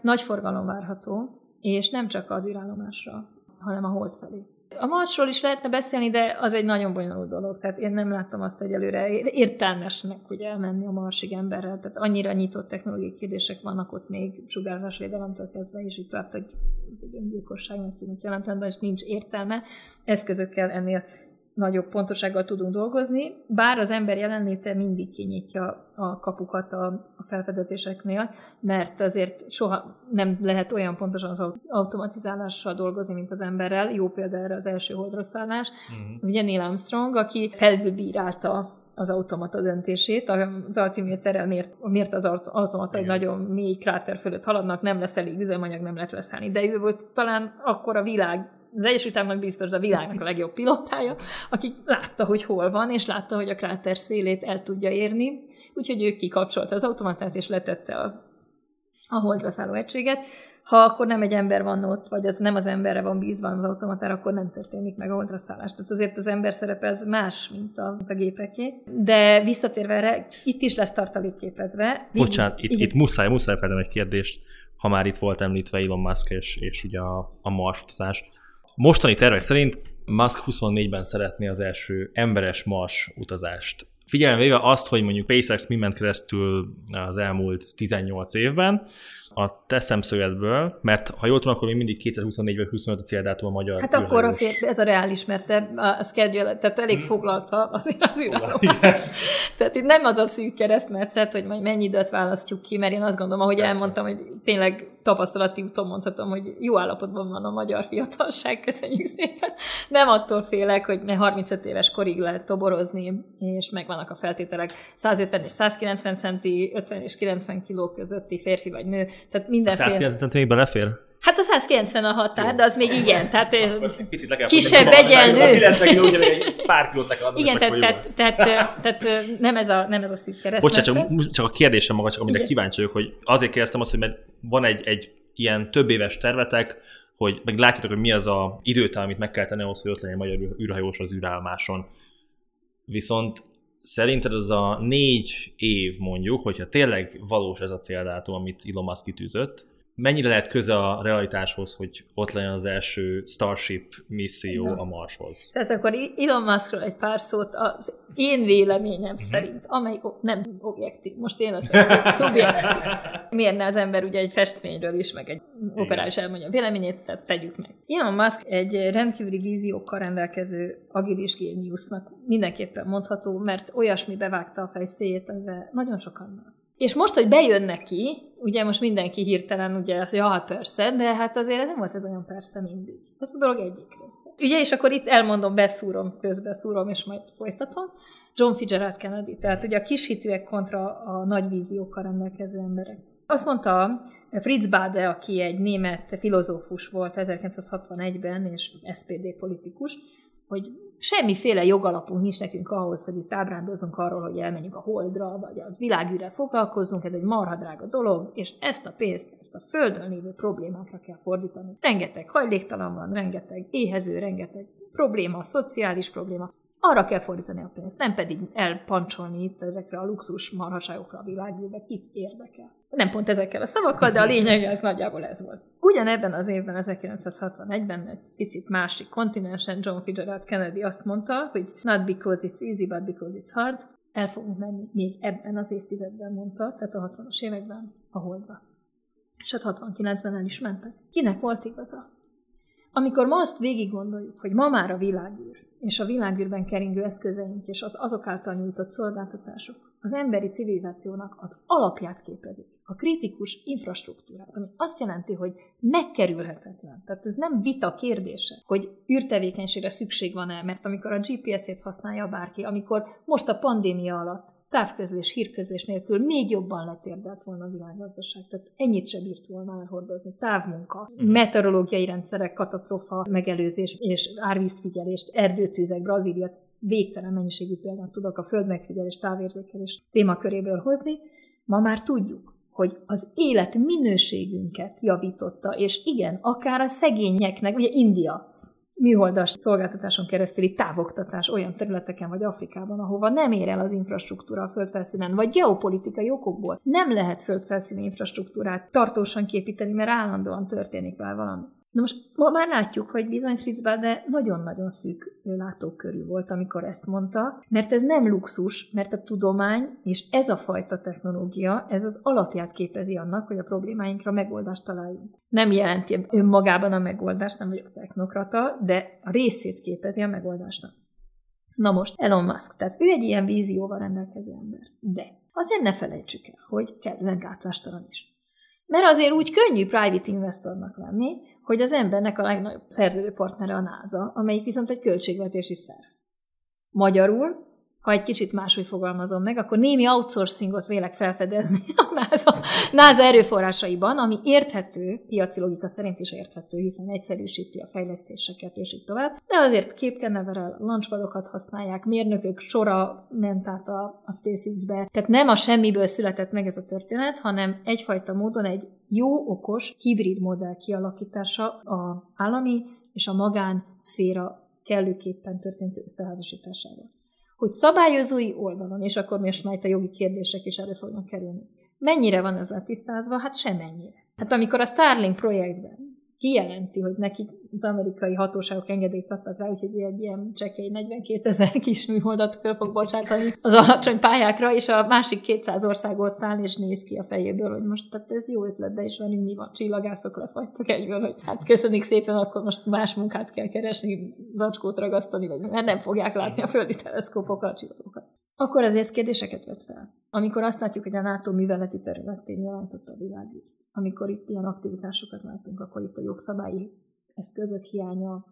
nagy forgalom várható, és nem csak az űrállomásra, hanem a hold felé. A Marsról is lehetne beszélni, de az egy nagyon bonyolult dolog. Tehát én nem láttam azt egyelőre értelmesnek, hogy elmenni a Marsig emberrel. Tehát annyira nyitott technológiai kérdések vannak ott még sugárzásvédelemtől kezdve, és itt tovább, hogy ez egy öngyilkosságnak tűnik jelen és nincs értelme. Eszközökkel ennél nagyobb pontosággal tudunk dolgozni, bár az ember jelenléte mindig kinyitja a kapukat a, a felfedezéseknél, mert azért soha nem lehet olyan pontosan az automatizálással dolgozni, mint az emberrel. Jó példa erre az első holdra szállás. Uh-huh. Ugye Neil Armstrong, aki felülbírálta az automata döntését. Az altiméterrel mért, mért az automata, hogy nagyon mély kráter fölött haladnak, nem lesz elég üzemanyag, nem lehet leszállni. De ő volt talán akkor a világ az Egyesült Államok biztos a világnak a legjobb pilótája, aki látta, hogy hol van, és látta, hogy a kráter szélét el tudja érni, úgyhogy ő kikapcsolta az automatát, és letette a, a holdra szálló egységet. Ha akkor nem egy ember van ott, vagy az nem az emberre van bízva az automatára, akkor nem történik meg a holdra szállás. Tehát azért az ember szerepe ez más, mint a, mint a gépeké. De visszatérve erre, itt is lesz tartalékképezve. Bocsánat, itt, itt muszáj, muszáj feltenni egy kérdést, ha már itt volt említve Elon Musk és, és ugye a, a Mars utazás Mostani tervek szerint Musk 24-ben szeretné az első emberes Mars utazást. Figyelembe véve azt, hogy mondjuk SpaceX mi ment keresztül az elmúlt 18 évben, a te szemszögedből, mert ha jól tudom, akkor még mindig 2024 vagy 25 a céldátum a magyar Hát akkor a fél, ez a reális, mert te a schedule, tehát elég hmm. foglalta azért az irányomás. Tehát itt nem az a szűk keresztmetszet, hogy majd mennyi időt választjuk ki, mert én azt gondolom, ahogy Persze. elmondtam, hogy tényleg tapasztalati úton mondhatom, hogy jó állapotban van a magyar fiatalság, köszönjük szépen. Nem attól félek, hogy 35 éves korig lehet toborozni, és megvannak a feltételek 150 és 190 centi, 50 és 90 kiló közötti férfi vagy nő, tehát mindenféle... A 190 centi még belefér? Hát a 190 a határ, Jó. de az még igen, tehát ez picit kisebb egyenlő. 90 kiló, egy pár kilót le kell Igen, tehát, tehát, tehát, tehát, nem, ez a, nem ez a szűk kereszt. Bocsánat, csak, csak a kérdésem maga, csak amire kíváncsi vagyok, hogy azért kérdeztem azt, hogy mert van egy, egy ilyen több éves tervetek, hogy meg látjátok, hogy mi az a időtám, amit meg kell tenni ahhoz, hogy ott legyen magyar űrhajós az űrállomáson. Viszont szerinted az a négy év mondjuk, hogyha tényleg valós ez a céldátum, amit Elon Musk kitűzött, mennyire lehet köze a realitáshoz, hogy ott legyen az első Starship misszió Na. a Marshoz? Tehát akkor Elon Muskról egy pár szót az én véleményem uh-huh. szerint, amely nem objektív, most én azt szubjektív. Mérne az ember ugye egy festményről is, meg egy operális elmondja a véleményét, tehát tegyük meg. Elon Musk egy rendkívüli víziókkal rendelkező agilis géniusznak mindenképpen mondható, mert olyasmi bevágta a fejszéjét, amivel nagyon sokan és most, hogy bejön neki, ugye most mindenki hirtelen ugye azt ja, hát persze, de hát azért nem volt ez olyan persze mindig. Ez a dolog egyik része. Ugye, és akkor itt elmondom, beszúrom, közbeszúrom, és majd folytatom. John Fitzgerald Kennedy, tehát ugye a kisítőek kontra a nagy víziókkal rendelkező emberek. Azt mondta Fritz Bade, aki egy német filozófus volt 1961-ben, és SPD politikus, hogy semmiféle jogalapunk nincs nekünk ahhoz, hogy itt ábrándozunk arról, hogy elmenjünk a holdra, vagy az világűre foglalkozunk, ez egy marha drága dolog, és ezt a pénzt, ezt a földön lévő problémákra kell fordítani. Rengeteg hajléktalan van, rengeteg éhező, rengeteg probléma, szociális probléma. Arra kell fordítani a pénzt, nem pedig elpancsolni itt ezekre a luxus marhaságokra a világűrbe, kit érdekel. Nem pont ezekkel a szavakkal, de a lényeg az nagyjából ez volt. Ugyanebben az évben, 1961-ben, egy picit másik kontinensen John Fitzgerald Kennedy azt mondta, hogy not because it's easy, but because it's hard. El fogunk menni még ebben az évtizedben, mondta, tehát a 60-as években a holdba. És hát 69-ben el is mentek. Kinek volt igaza? Amikor ma azt végig gondoljuk, hogy ma már a világűr, és a világűrben keringő eszközeink és az azok által nyújtott szolgáltatások az emberi civilizációnak az alapját képezik, a kritikus infrastruktúrát, ami azt jelenti, hogy megkerülhetetlen. Tehát ez nem vita kérdése, hogy űrtevékenységre szükség van-e, mert amikor a GPS-ét használja bárki, amikor most a pandémia alatt távközlés, hírközlés nélkül még jobban letérdelt volna a világgazdaság. Tehát ennyit se bírt volna elhordozni. Távmunka, mhm. meteorológiai rendszerek, katasztrófa megelőzés és árvízfigyelést, erdőtűzek, Brazília, végtelen mennyiségű példát tudok a földmegfigyelés, távérzékelés témaköréből hozni. Ma már tudjuk, hogy az élet minőségünket javította, és igen, akár a szegényeknek, ugye India, műholdas szolgáltatáson keresztüli távoktatás olyan területeken vagy Afrikában, ahova nem ér el az infrastruktúra a földfelszínen, vagy geopolitikai okokból nem lehet földfelszíni infrastruktúrát tartósan képíteni, mert állandóan történik vele valami. Na most ma már látjuk, hogy bizony Fritz Bade nagyon-nagyon szűk látókörű volt, amikor ezt mondta, mert ez nem luxus, mert a tudomány és ez a fajta technológia, ez az alapját képezi annak, hogy a problémáinkra megoldást találjunk. Nem jelenti önmagában a megoldást, nem vagyok technokrata, de a részét képezi a megoldásnak. Na most Elon Musk, tehát ő egy ilyen vízióval rendelkező ember. De azért ne felejtsük el, hogy kellően gátlástalan is. Mert azért úgy könnyű private investornak lenni, hogy az embernek a legnagyobb szerződő partnere a NASA, amelyik viszont egy költségvetési szerv. Magyarul ha egy kicsit máshogy fogalmazom meg, akkor némi outsourcingot vélek felfedezni a NASA, NASA erőforrásaiban, ami érthető, piaci logika szerint is érthető, hiszen egyszerűsíti a fejlesztéseket, és így tovább. De azért képkeneverel, launchpadokat használják, mérnökök sora ment át a, a SpaceX-be. Tehát nem a semmiből született meg ez a történet, hanem egyfajta módon egy jó, okos, hibrid modell kialakítása a állami és a magán szféra kellőképpen történt összeházasításával hogy szabályozói oldalon, és akkor most majd a jogi kérdések is elő fognak kerülni. Mennyire van ez letisztázva? Hát semennyire. Hát amikor a Starlink projektben kijelenti, hogy neki az amerikai hatóságok engedélyt adtak rá, úgyhogy egy ilyen csekély 42 ezer kis műholdat föl fog bocsátani az alacsony pályákra, és a másik 200 ország ott áll, és néz ki a fejéből, hogy most tehát ez jó ötlet, de is van, mi van, csillagászok lefagytak egyből, hogy hát köszönik szépen, akkor most más munkát kell keresni, zacskót ragasztani, vagy mert nem fogják látni a földi teleszkópokkal a csillagokat. Akkor azért kérdéseket vet fel. Amikor azt látjuk, hogy a NATO műveleti területén jelentott a világűrt, amikor itt ilyen aktivitásokat látunk, akkor itt a jogszabályi eszközök hiánya,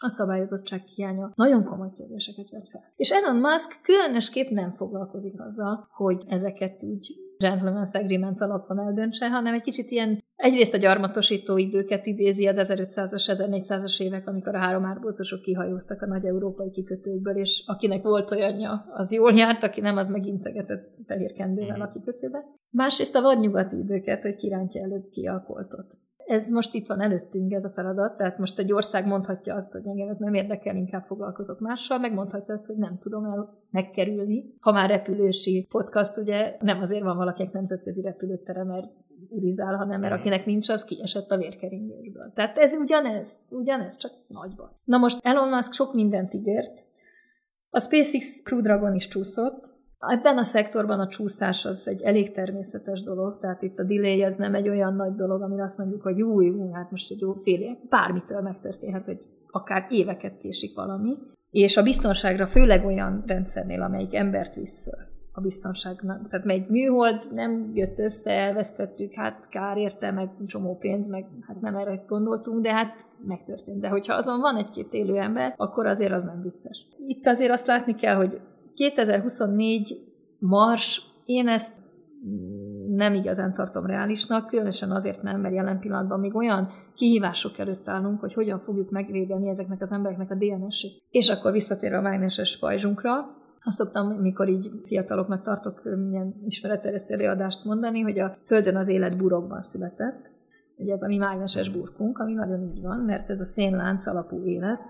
a szabályozottság hiánya nagyon komoly kérdéseket vet fel. És Elon Musk különösképp nem foglalkozik azzal, hogy ezeket úgy gentleman's agreement alapon eldöntse, hanem egy kicsit ilyen egyrészt a gyarmatosító időket idézi az 1500-as, 1400-as évek, amikor a három árbócosok kihajóztak a nagy európai kikötőkből, és akinek volt olyanja, az jól járt, aki nem, az megintegetett fehér kendővel a kikötőbe. Másrészt a vadnyugati időket, hogy kirántja előbb ki a koltot ez most itt van előttünk ez a feladat, tehát most egy ország mondhatja azt, hogy engem ez nem érdekel, inkább foglalkozok mással, megmondhatja azt, hogy nem tudom el megkerülni. Ha már repülősi podcast, ugye nem azért van valakinek nemzetközi repülőtere, mert urizál, hanem mert akinek nincs, az kiesett a vérkeringésből. Tehát ez ugyanez, ugyanez, csak nagyban. Na most Elon Musk sok mindent ígért, a SpaceX Crew Dragon is csúszott, Ebben a szektorban a csúszás az egy elég természetes dolog, tehát itt a delay az nem egy olyan nagy dolog, amire azt mondjuk, hogy jó, jó, hát most egy jó fél év, bármitől megtörténhet, hogy akár éveket késik valami. És a biztonságra főleg olyan rendszernél, amelyik embert visz föl a biztonságnak. Tehát egy műhold nem jött össze, elvesztettük, hát kár érte, meg csomó pénz, meg hát nem erre gondoltunk, de hát megtörtént. De hogyha azon van egy-két élő ember, akkor azért az nem vicces. Itt azért azt látni kell, hogy 2024 mars, én ezt nem igazán tartom reálisnak, különösen azért nem, mert jelen pillanatban még olyan kihívások előtt állunk, hogy hogyan fogjuk megvédeni ezeknek az embereknek a DNS-ét. És akkor visszatérve a mágneses pajzsunkra, azt szoktam, mikor így fiataloknak tartok milyen ismeretterjesztő előadást mondani, hogy a Földön az élet burokban született. Ugye ez a mi mágneses burkunk, ami nagyon így van, mert ez a szénlánc alapú élet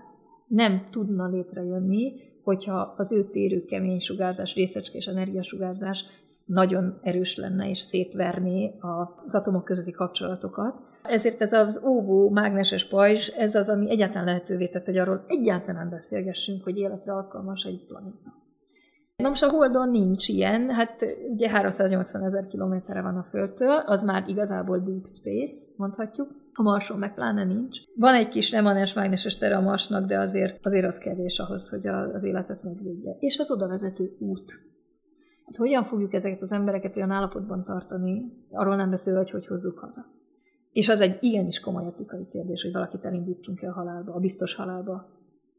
nem tudna létrejönni, hogyha az ő térő kemény sugárzás, részecskés energiasugárzás nagyon erős lenne és szétverné az atomok közötti kapcsolatokat. Ezért ez az óvó mágneses pajzs, ez az, ami egyáltalán lehetővé tett, hogy arról egyáltalán beszélgessünk, hogy életre alkalmas egy planéta. Na most a Holdon nincs ilyen, hát ugye 380 ezer kilométerre van a Földtől, az már igazából deep space, mondhatjuk. A Marson meg pláne nincs. Van egy kis remanens mágneses tere a Marsnak, de azért, azért az kevés ahhoz, hogy az életet megvédje. És az oda vezető út. Hát hogyan fogjuk ezeket az embereket olyan állapotban tartani, arról nem beszél, hogy hogy hozzuk haza. És az egy igenis komoly etikai kérdés, hogy valakit elindítsunk-e a halálba, a biztos halálba.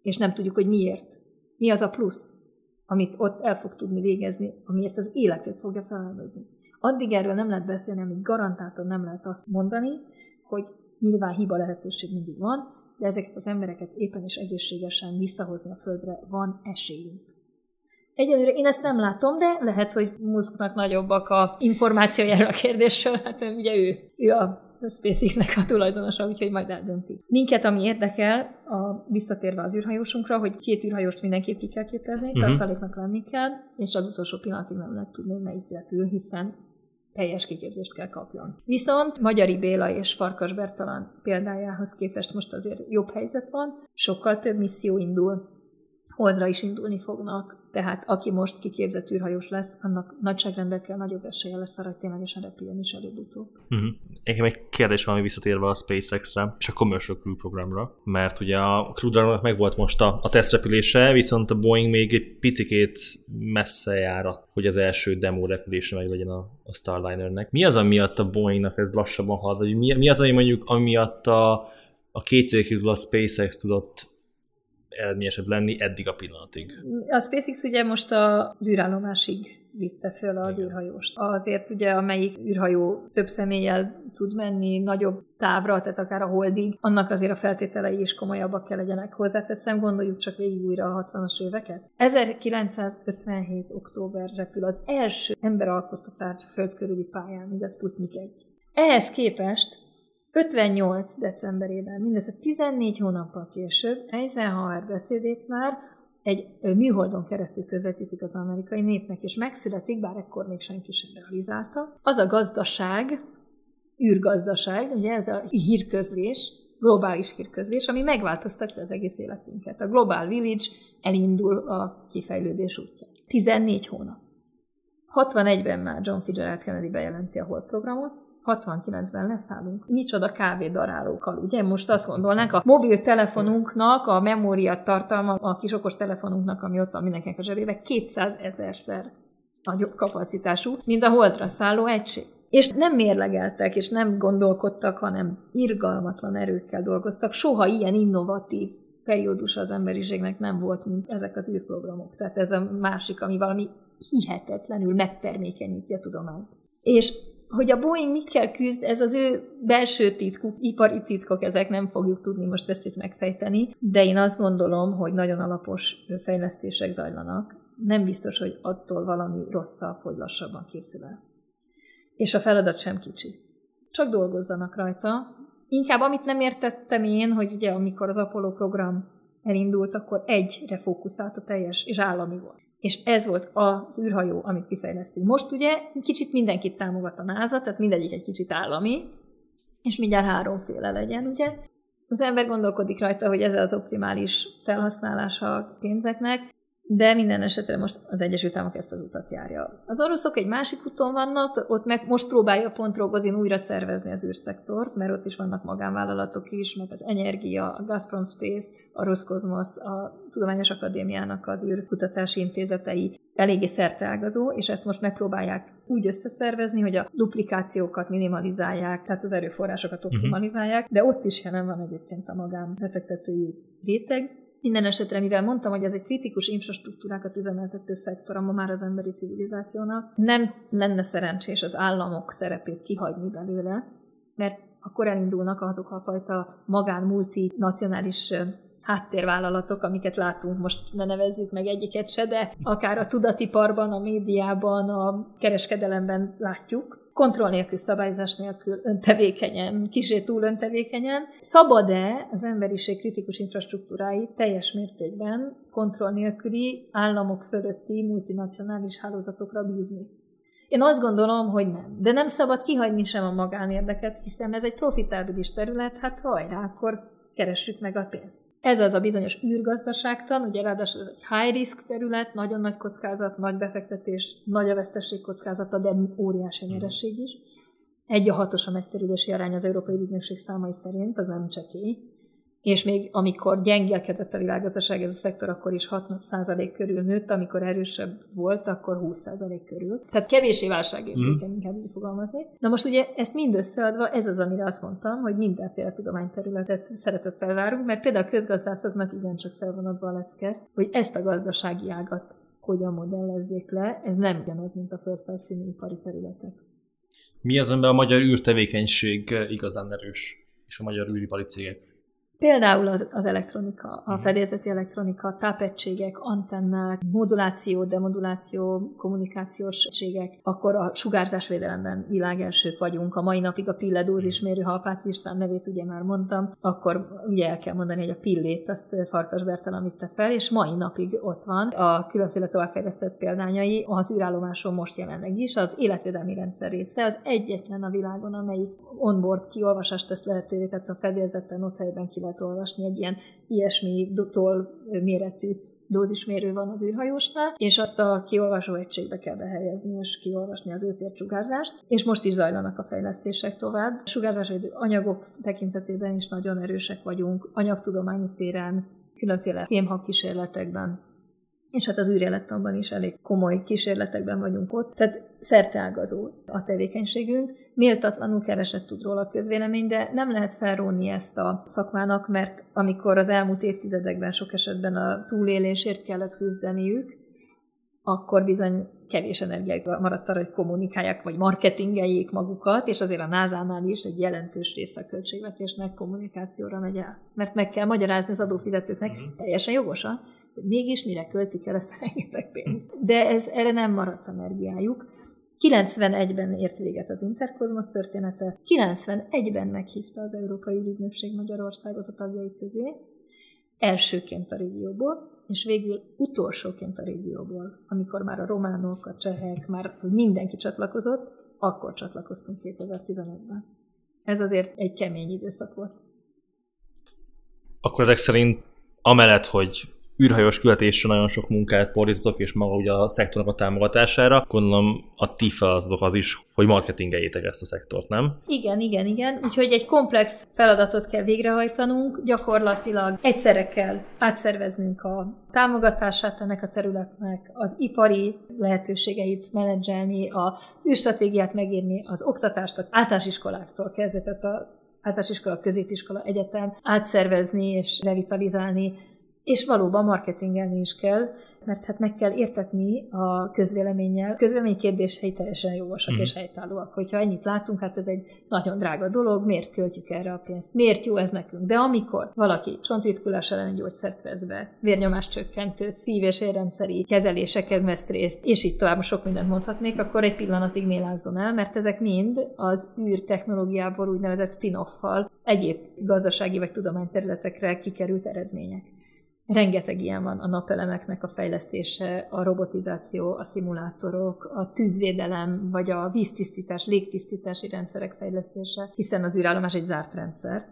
És nem tudjuk, hogy miért. Mi az a plusz, amit ott el fog tudni végezni, amiért az életét fogja feláldozni. Addig erről nem lehet beszélni, amíg garantáltan nem lehet azt mondani, hogy nyilván hiba lehetőség mindig van, de ezeket az embereket éppen és egészségesen visszahozni a földre van esélyünk. Egyelőre én ezt nem látom, de lehet, hogy Musknak nagyobbak a információi erről a kérdésről, hát ugye ő, ő a SpaceX-nek a tulajdonosa, úgyhogy majd eldönti. Minket, ami érdekel, a, visszatérve az űrhajósunkra, hogy két űrhajóst mindenképp ki kell képezni, uh-huh. tartaléknak lenni kell, és az utolsó pillanatig nem lehet tudni, melyik repül, hiszen teljes kiképzést kell kapjon. Viszont Magyari Béla és Farkas Bertalan példájához képest most azért jobb helyzet van, sokkal több misszió indul, Holdra is indulni fognak, tehát aki most kiképzett űrhajós lesz, annak nagyságrendekkel nagyobb esélye lesz arra, hogy ténylegesen repüljön is előbb-utóbb. Uh-huh. Nekem egy kérdés van, ami visszatérve a SpaceX-re és a Commercial Crew programra, mert ugye a Crew Dragonnak meg volt most a, a tesztrepülése, viszont a Boeing még egy picikét messze jár, hogy az első demo repülése meg legyen a, a Starlinernek. Mi az, amiatt a Boeingnak ez lassabban halad, vagy mi, mi az, ami mondjuk amiatt a, a két a SpaceX tudott eredményesebb lenni eddig a pillanatig. A SpaceX ugye most az űrállomásig vitte föl az Igen. űrhajóst. Azért ugye, amelyik űrhajó több személlyel tud menni nagyobb távra, tehát akár a holdig, annak azért a feltételei is komolyabbak kell legyenek. Hozzáteszem, gondoljuk csak végig újra a 60-as éveket. 1957. október repül az első emberalkotott tárgy föld körüli pályán, ugye Sputnik 1. Ehhez képest 58. decemberében, mindössze 14 hónappal később Eisenhower beszédét már egy műholdon keresztül közvetítik az amerikai népnek, és megszületik, bár ekkor még senki sem realizálta, az a gazdaság, űrgazdaság, ugye ez a hírközlés, globális hírközlés, ami megváltoztatja az egész életünket. A Global Village elindul a kifejlődés útja. 14 hónap. 61-ben már John Fitzgerald Kennedy bejelenti a Hold programot, 69-ben leszállunk. Micsoda kávédarálókkal, ugye? Most azt gondolnánk, a mobiltelefonunknak, a memória tartalma, a kis okos telefonunknak, ami ott van mindenkinek a zsebébe, 200 ezerszer nagyobb kapacitású, mint a holdra szálló egység. És nem mérlegeltek, és nem gondolkodtak, hanem irgalmatlan erőkkel dolgoztak. Soha ilyen innovatív periódus az emberiségnek nem volt, mint ezek az űrprogramok. Tehát ez a másik, ami valami hihetetlenül megtermékenyíti a tudományt. És hogy a Boeing mikkel küzd, ez az ő belső titkuk, ipari titkok, ezek nem fogjuk tudni most ezt itt megfejteni, de én azt gondolom, hogy nagyon alapos fejlesztések zajlanak. Nem biztos, hogy attól valami rosszabb, hogy lassabban készül el. És a feladat sem kicsi. Csak dolgozzanak rajta. Inkább amit nem értettem én, hogy ugye amikor az Apollo program elindult, akkor egyre fókuszált a teljes, és állami volt és ez volt az űrhajó, amit kifejlesztünk. Most ugye kicsit mindenkit támogat a NASA, tehát mindegyik egy kicsit állami, és mindjárt háromféle legyen, ugye? Az ember gondolkodik rajta, hogy ez az optimális felhasználása a pénzeknek, de minden esetre most az Egyesült Államok ezt az utat járja. Az oroszok egy másik úton vannak, ott meg most próbálja pont Rogozin újra szervezni az űrszektort, mert ott is vannak magánvállalatok is, meg az Energia, a Gazprom Space, a Roskosmos, a Tudományos Akadémiának az űrkutatási intézetei eléggé szerteágazó, és ezt most megpróbálják úgy összeszervezni, hogy a duplikációkat minimalizálják, tehát az erőforrásokat mhm. optimalizálják, de ott is jelen van egyébként a magánbefektetői réteg, minden esetre, mivel mondtam, hogy ez egy kritikus infrastruktúrákat üzemeltető szektor, ma már az emberi civilizációnak, nem lenne szerencsés az államok szerepét kihagyni belőle, mert akkor elindulnak azok a fajta magán multinacionális háttérvállalatok, amiket látunk, most ne nevezzük meg egyiket se, de akár a tudatiparban, a médiában, a kereskedelemben látjuk, kontroll nélkül, szabályzás nélkül, öntevékenyen, kisé túl öntevékenyen. Szabad-e az emberiség kritikus infrastruktúrái teljes mértékben kontroll nélküli államok fölötti multinacionális hálózatokra bízni? Én azt gondolom, hogy nem. De nem szabad kihagyni sem a magánérdeket, hiszen ez egy profitábilis terület, hát hajrá, akkor keressük meg a pénzt. Ez az a bizonyos űrgazdaságtan, ugye ráadásul egy high risk terület, nagyon nagy kockázat, nagy befektetés, nagy a veszteség kockázata, de óriási hmm. nyeresség is. Egy a hatos a megterülési arány az Európai Ügynökség számai szerint, az nem csekély és még amikor gyengélkedett a világgazdaság, ez a szektor akkor is 6% körül nőtt, amikor erősebb volt, akkor 20% körül. Tehát kevésé válságérzékeny, mm. inkább így fogalmazni. Na most ugye ezt mind összeadva, ez az, amire azt mondtam, hogy mindenféle tudományterületet szeretettel várunk, mert például a közgazdászoknak igencsak felvonatva a lecke, hogy ezt a gazdasági ágat hogyan modellezzék le, ez nem ugyanaz, mint a földfelszíni ipari területek. Mi az, amiben a magyar űrtevékenység igazán erős, és a magyar űripari cégek? Például az elektronika, a mhm. fedélzeti elektronika, tápegységek, antennák, moduláció, demoduláció, kommunikációs egységek, akkor a sugárzásvédelemben világelsők vagyunk. A mai napig a pilledózismérő, ha Apát István nevét ugye már mondtam, akkor ugye el kell mondani, hogy a pillét azt Farkas Bertalan vitte fel, és mai napig ott van. A különféle továbbfejlesztett példányai az űrállomáson most jelenleg is, az életvédelmi rendszer része, az egyetlen a világon, amelyik onboard kiolvasást tesz lehetővé, tehát a fedélzeten ott helyben ki lehet olvasni, egy ilyen ilyesmi tól méretű dózismérő van az űrhajósnál, és azt a kiolvasó egységbe kell behelyezni, és kiolvasni az őtért sugárzást, és most is zajlanak a fejlesztések tovább. Sugárzásvédő anyagok tekintetében is nagyon erősek vagyunk, anyagtudományi téren, különféle fémhak kísérletekben, és hát az űrélettanban is elég komoly kísérletekben vagyunk ott, tehát szerteágazó a tevékenységünk. Méltatlanul keveset tud róla a közvélemény, de nem lehet felrónni ezt a szakmának, mert amikor az elmúlt évtizedekben sok esetben a túlélésért kellett küzdeniük, akkor bizony kevés energiájuk maradt arra, hogy kommunikálják, vagy marketingeljék magukat, és azért a NASA-nál is egy jelentős része a költségvetésnek kommunikációra megy el. Mert meg kell magyarázni az adófizetőknek, uh-huh. teljesen jogosan, mégis mire költik el ezt a rengeteg pénzt. De ez, erre nem maradt energiájuk. 91-ben ért véget az Interkozmosz története, 91-ben meghívta az Európai Ügynökség Magyarországot a tagjai közé, elsőként a régióból, és végül utolsóként a régióból, amikor már a románok, a csehek, már mindenki csatlakozott, akkor csatlakoztunk 2015-ben. Ez azért egy kemény időszak volt. Akkor ezek szerint amellett, hogy űrhajós küldetésre nagyon sok munkát fordítotok, és maga ugye a szektornak a támogatására. Gondolom a ti feladatok az is, hogy marketingeljétek ezt a szektort, nem? Igen, igen, igen. Úgyhogy egy komplex feladatot kell végrehajtanunk, gyakorlatilag egyszerre kell átszerveznünk a támogatását ennek a területnek, az ipari lehetőségeit menedzselni, az űrstratégiát megírni, az oktatást az általános iskoláktól kezdve, tehát a általános iskola, középiskola, egyetem átszervezni és revitalizálni és valóban marketingelni is kell, mert hát meg kell értetni a közvéleménnyel. A közvélemény kérdései teljesen jósak mm. és helytállóak. Hogyha ennyit látunk, hát ez egy nagyon drága dolog, miért költjük erre a pénzt? Miért jó ez nekünk? De amikor valaki csontritkulás ellen gyógyszert vesz be, vérnyomás csökkentőt, szív- és érrendszeri kezeléseket vesz részt, és itt tovább sok mindent mondhatnék, akkor egy pillanatig mélázzon el, mert ezek mind az űr technológiából úgynevezett spin-off-fal egyéb gazdasági vagy tudományterületekre kikerült eredmények. Rengeteg ilyen van a napelemeknek a fejlesztése, a robotizáció, a szimulátorok, a tűzvédelem, vagy a víztisztítás, légtisztítási rendszerek fejlesztése, hiszen az űrállomás egy zárt rendszer.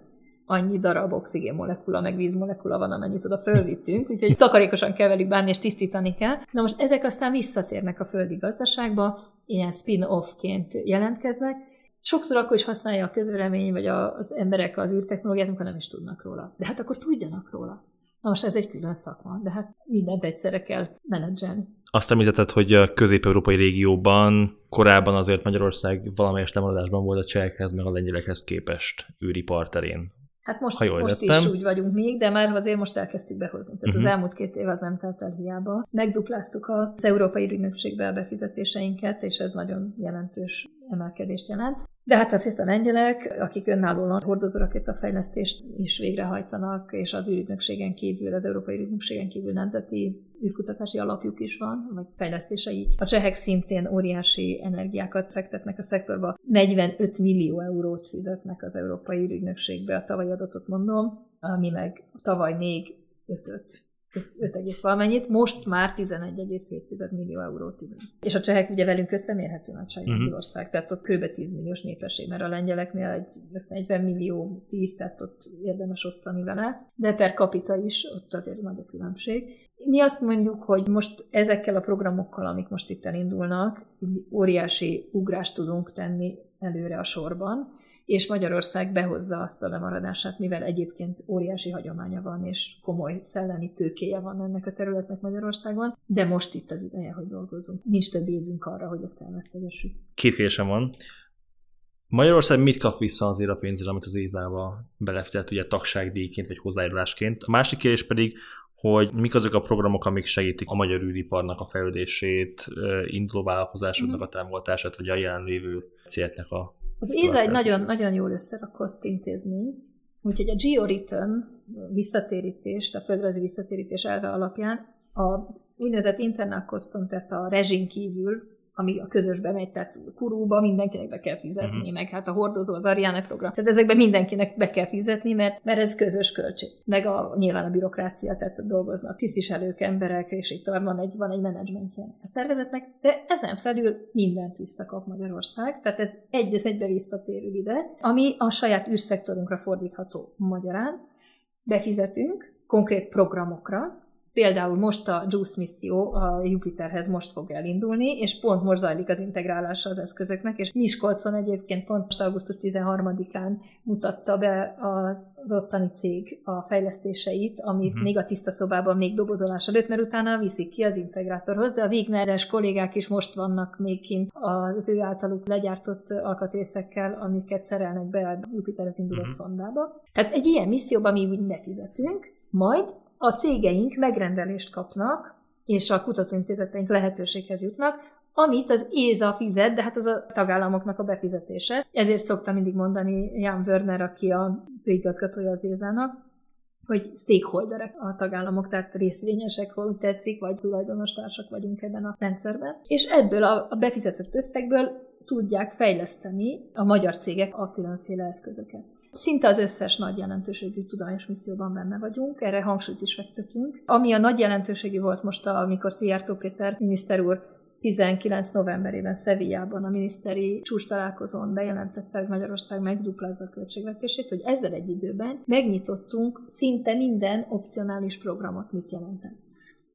Annyi darab oxigénmolekula, meg vízmolekula van, amennyit oda fölvittünk, úgyhogy takarékosan kell velük bánni, és tisztítani kell. Na most ezek aztán visszatérnek a földi gazdaságba, ilyen spin-offként jelentkeznek, sokszor akkor is használja a közvélemény, vagy az emberek az űrtechnológiát, amikor nem is tudnak róla. De hát akkor tudjanak róla. Na most ez egy külön szakma, de hát mindent egyszerre kell menedzselni. Azt említetted, hogy a közép-európai régióban korábban azért Magyarország valamelyes lemaradásban volt a csehekhez, meg a lengyelekhez képest űripar terén. Hát most, most is úgy vagyunk még, de már azért most elkezdtük behozni. Tehát uh-huh. az elmúlt két év az nem telt el hiába. Megdupláztuk az Európai Ügynökségbe a befizetéseinket, és ez nagyon jelentős emelkedést jelent. De hát azért a lengyelek, akik önállóan hordozórakétafejlesztést is végrehajtanak, és az űrügynökségen kívül, az Európai űrügynökségen kívül nemzeti űrkutatási alapjuk is van, vagy fejlesztései. A csehek szintén óriási energiákat fektetnek a szektorba. 45 millió eurót fizetnek az Európai űrügynökségbe, a tavalyi adatot mondom, ami meg tavaly még 5 5, valamennyit, most már 11,7 millió eurót idő. És a csehek ugye velünk összemérhető nagyságú uh-huh. ország, tehát ott kb. 10 milliós népesség, mert a lengyeleknél egy 40 millió 10, tehát ott érdemes osztani vele, de per capita is ott azért nagy a különbség. Mi azt mondjuk, hogy most ezekkel a programokkal, amik most itt elindulnak, óriási ugrást tudunk tenni előre a sorban, és Magyarország behozza azt a lemaradását, mivel egyébként óriási hagyománya van, és komoly szellemi tőkéje van ennek a területnek Magyarországon, de most itt az ideje, hogy dolgozunk. Nincs több évünk arra, hogy ezt elvesztegessük. Két kérdésem van. Magyarország mit kap vissza azért a pénzre, amit az Ézába belefizetett, ugye tagságdíjként vagy hozzájárulásként? A másik kérdés pedig, hogy mik azok a programok, amik segítik a magyar űriparnak a fejlődését, induló vállalkozásoknak a támogatását, vagy a jelenlévő céleknek a az ÉZA egy nagyon, nagyon jól összerakott intézmény, úgyhogy a georhythm visszatérítést, a földrajzi visszatérítés elve alapján az úgynevezett internal coston, tehát a rezsin kívül ami a közösbe megy, tehát kurúba mindenkinek be kell fizetni, uh-huh. meg hát a hordozó, az Ariane program. Tehát ezekben mindenkinek be kell fizetni, mert, mert ez közös költség. Meg a, nyilván a bürokrácia, tehát dolgoznak tisztviselők, emberek, és itt van egy, van egy menedzsmentje a szervezetnek, de ezen felül mindent visszakap Magyarország, tehát ez egy az egybe visszatérül ide, ami a saját űrszektorunkra fordítható magyarán. Befizetünk konkrét programokra, Például most a JUICE misszió a Jupiterhez most fog elindulni, és pont most zajlik az integrálása az eszközöknek, és Miskolcon egyébként pont most augusztus 13-án mutatta be az ottani cég a fejlesztéseit, amit uh-huh. még a tiszta szobában még dobozolás előtt, mert utána viszik ki az integrátorhoz, de a Wigneres kollégák is most vannak még kint az ő általuk legyártott alkatrészekkel, amiket szerelnek be a Jupiterhez induló uh-huh. szondába. Tehát egy ilyen misszióban mi úgy befizetünk, majd a cégeink megrendelést kapnak, és a kutatóintézeteink lehetőséghez jutnak, amit az ÉZA fizet, de hát az a tagállamoknak a befizetése. Ezért szoktam mindig mondani Jan Werner, aki a főigazgatója az ÉZA-nak, hogy stakeholderek a tagállamok, tehát részvényesek, ha úgy tetszik, vagy tulajdonos társak vagyunk ebben a rendszerben. És ebből a befizetett összegből tudják fejleszteni a magyar cégek a különféle eszközöket. Szinte az összes nagy jelentőségű tudományos misszióban benne vagyunk, erre hangsúlyt is fektetünk. Ami a nagy jelentőségű volt most, amikor Szijjártó Péter miniszter úr 19 novemberében Szevijában a miniszteri csúcs találkozón bejelentette, hogy Magyarország megduplázza a költségvetését, hogy ezzel egy időben megnyitottunk szinte minden opcionális programot. Mit jelent ez?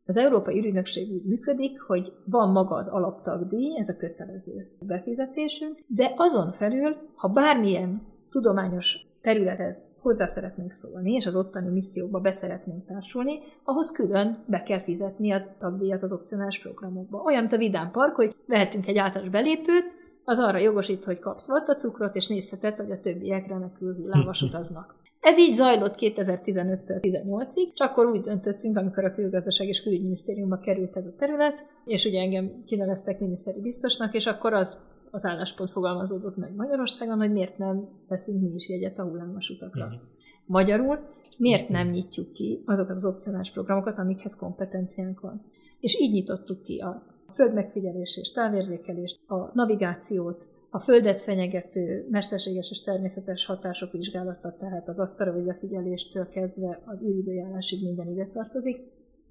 Az Európai Ürügynökség úgy működik, hogy van maga az alaptagdíj, ez a kötelező befizetésünk, de azon felül, ha bármilyen tudományos területhez hozzá szeretnénk szólni, és az ottani missziókba beszeretnénk társulni, ahhoz külön be kell fizetni az tagdíjat az opcionális programokba. Olyan, mint a Vidám Park, hogy vehetünk egy általános belépőt, az arra jogosít, hogy kapsz cukrot, és nézheted, hogy a többiek remekül hullámos utaznak. Ez így zajlott 2015-től 18-ig, csak akkor úgy döntöttünk, amikor a külgazdaság és külügyminisztériumba került ez a terület, és ugye engem kineveztek miniszteri biztosnak, és akkor az az álláspont fogalmazódott meg Magyarországon, hogy miért nem veszünk mi is jegyet a hullámos utakra. Uh-huh. Magyarul, miért nem nyitjuk ki azokat az opcionális programokat, amikhez kompetenciánk van. És így nyitottuk ki a földmegfigyelés és távérzékelést, a navigációt, a földet fenyegető mesterséges és természetes hatások vizsgálata, tehát az asztalra figyeléstől kezdve az űridőjárásig minden ide tartozik,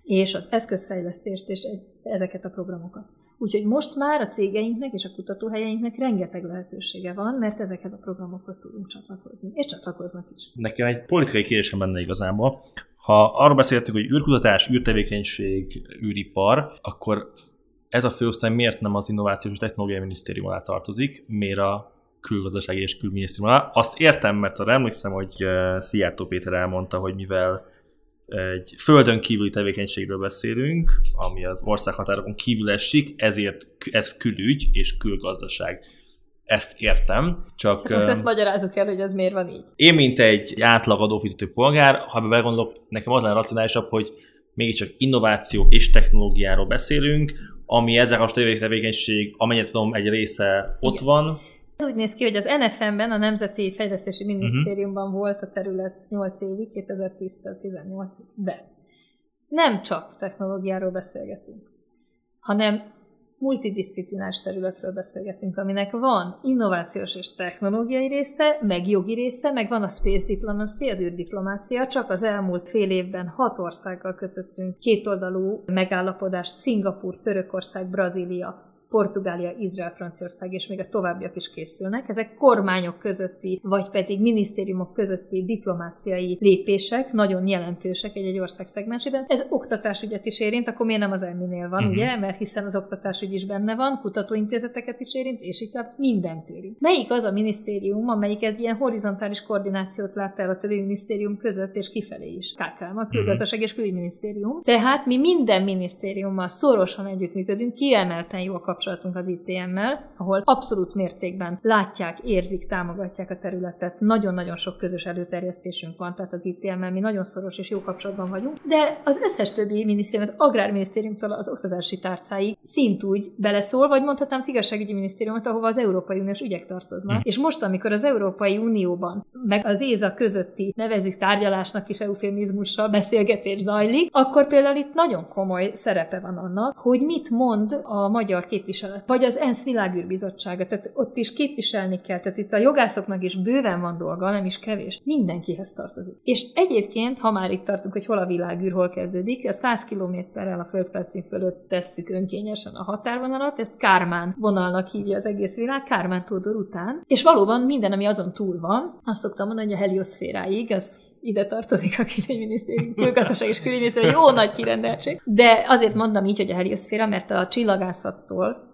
és az eszközfejlesztést és ezeket a programokat. Úgyhogy most már a cégeinknek és a kutatóhelyeinknek rengeteg lehetősége van, mert ezekhez a programokhoz tudunk csatlakozni, és csatlakoznak is. Nekem egy politikai kérdésem benne igazából. Ha arról beszéltünk, hogy űrkutatás, űrtevékenység, űripar, akkor ez a főosztály miért nem az Innovációs és Technológiai Minisztérium alá tartozik, miért a külgazdasági és külminisztérium alá. Azt értem, mert arra emlékszem, hogy Szijjártó Péter elmondta, hogy mivel egy földön kívüli tevékenységről beszélünk, ami az országhatárokon kívül esik, ezért ez külügy és külgazdaság. Ezt értem, csak... csak most ezt magyarázok el, hogy az miért van így. Én, mint egy átlag adófizető polgár, ha belegondolok, nekem az a racionálisabb, hogy mégiscsak innováció és technológiáról beszélünk, ami ezzel a tevékenység, amennyit tudom, egy része ott Igen. van, ez úgy néz ki, hogy az NFM-ben, a Nemzeti Fejlesztési Minisztériumban uh-huh. volt a terület 8 évig, 2010-től 18-ig, de nem csak technológiáról beszélgetünk, hanem multidisciplinás területről beszélgetünk, aminek van innovációs és technológiai része, meg jogi része, meg van a space diplomacy, az űrdiplomácia. Csak az elmúlt fél évben hat országgal kötöttünk kétoldalú megállapodást, Szingapur, Törökország, Brazília, Portugália, Izrael, Franciaország és még a továbbiak is készülnek. Ezek kormányok közötti, vagy pedig minisztériumok közötti diplomáciai lépések, nagyon jelentősek egy-egy ország szegmensében. Ez oktatásügyet is érint, akkor miért nem az elminél van, uh-huh. ugye? Mert hiszen az oktatásügy is benne van, kutatóintézeteket is érint, és itt mindent érint. Melyik az a minisztérium, amelyik egy ilyen horizontális koordinációt lát el a többi minisztérium között és kifelé is? KKM, a külgazdaság és külügyminisztérium. Tehát mi minden minisztériummal szorosan együttműködünk, kiemelten jó a kapcsolatunk az ITM-mel, ahol abszolút mértékben látják, érzik, támogatják a területet. Nagyon-nagyon sok közös előterjesztésünk van, tehát az ITM-mel mi nagyon szoros és jó kapcsolatban vagyunk, de az összes többi minisztérium, az Agrárminisztériumtól az oktatási tárcáig szintúgy beleszól, vagy mondhatnám az igazságügyi minisztériumot, ahova az Európai Uniós ügyek tartoznak. Hmm. És most, amikor az Európai Unióban, meg az ÉZA közötti nevezük tárgyalásnak is eufémizmussal beszélgetés zajlik, akkor például itt nagyon komoly szerepe van annak, hogy mit mond a magyar képviselő képviselet, vagy az ENSZ világűrbizottsága, tehát ott is képviselni kell, tehát itt a jogászoknak is bőven van dolga, nem is kevés, mindenkihez tartozik. És egyébként, ha már itt tartunk, hogy hol a világűr, hol kezdődik, a 100 kilométerrel a földfelszín fölött tesszük önkényesen a határvonalat, ezt Kármán vonalnak hívja az egész világ, Kármán Tódor után, és valóban minden, ami azon túl van, azt szoktam mondani, hogy a helioszféráig, az ide tartozik a külügyminisztérium, külgazdaság és külügyminisztérium, jó nagy kirendeltség. De azért mondom így, hogy a helioszféra, mert a csillagászattól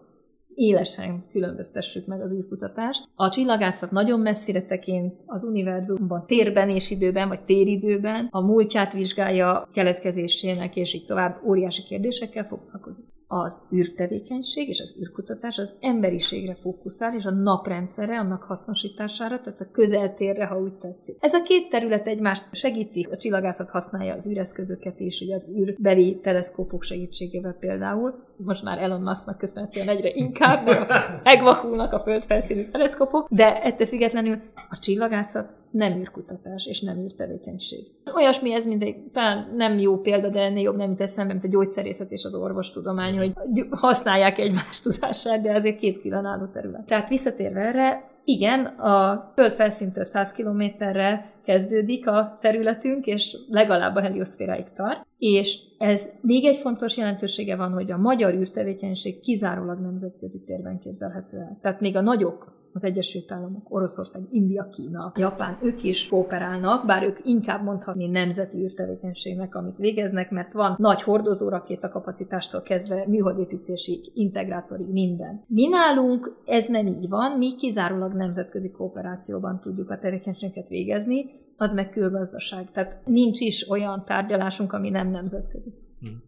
élesen különböztessük meg az űrkutatást. A csillagászat nagyon messzire tekint az univerzumban, térben és időben, vagy téridőben, a múltját vizsgálja keletkezésének, és így tovább óriási kérdésekkel foglalkozik az űrtevékenység és az űrkutatás az emberiségre fókuszál, és a naprendszerre, annak hasznosítására, tehát a közeltérre, ha úgy tetszik. Ez a két terület egymást segíti, a csillagászat használja az űreszközöket is, ugye az űrbeli teleszkópok segítségével például, most már Elon Musknak köszönhetően egyre inkább, mert megvakulnak a földfelszínű teleszkópok, de ettől függetlenül a csillagászat nem űrkutatás és nem űrtevékenység. Olyasmi ez, mint egy, talán nem jó példa, de ennél jobb nem jut eszembe, mint a gyógyszerészet és az orvostudomány, hogy használják egymás tudását, de azért két különálló terület. Tehát visszatérve erre, igen, a föld felszíntől 100 kilométerre kezdődik a területünk, és legalább a helioszféráig tart. És ez még egy fontos jelentősége van, hogy a magyar űrtevékenység kizárólag nemzetközi térben képzelhető el. Tehát még a nagyok az Egyesült Államok, Oroszország, India, Kína, Japán, ők is kooperálnak, bár ők inkább mondhatni nemzeti űrtevékenységnek, amit végeznek, mert van nagy hordozó rakéta kapacitástól kezdve műholdépítésig, integrátorig, minden. Mi nálunk ez nem így van, mi kizárólag nemzetközi kooperációban tudjuk a tevékenységeket végezni, az meg külgazdaság. Tehát nincs is olyan tárgyalásunk, ami nem nemzetközi. Hmm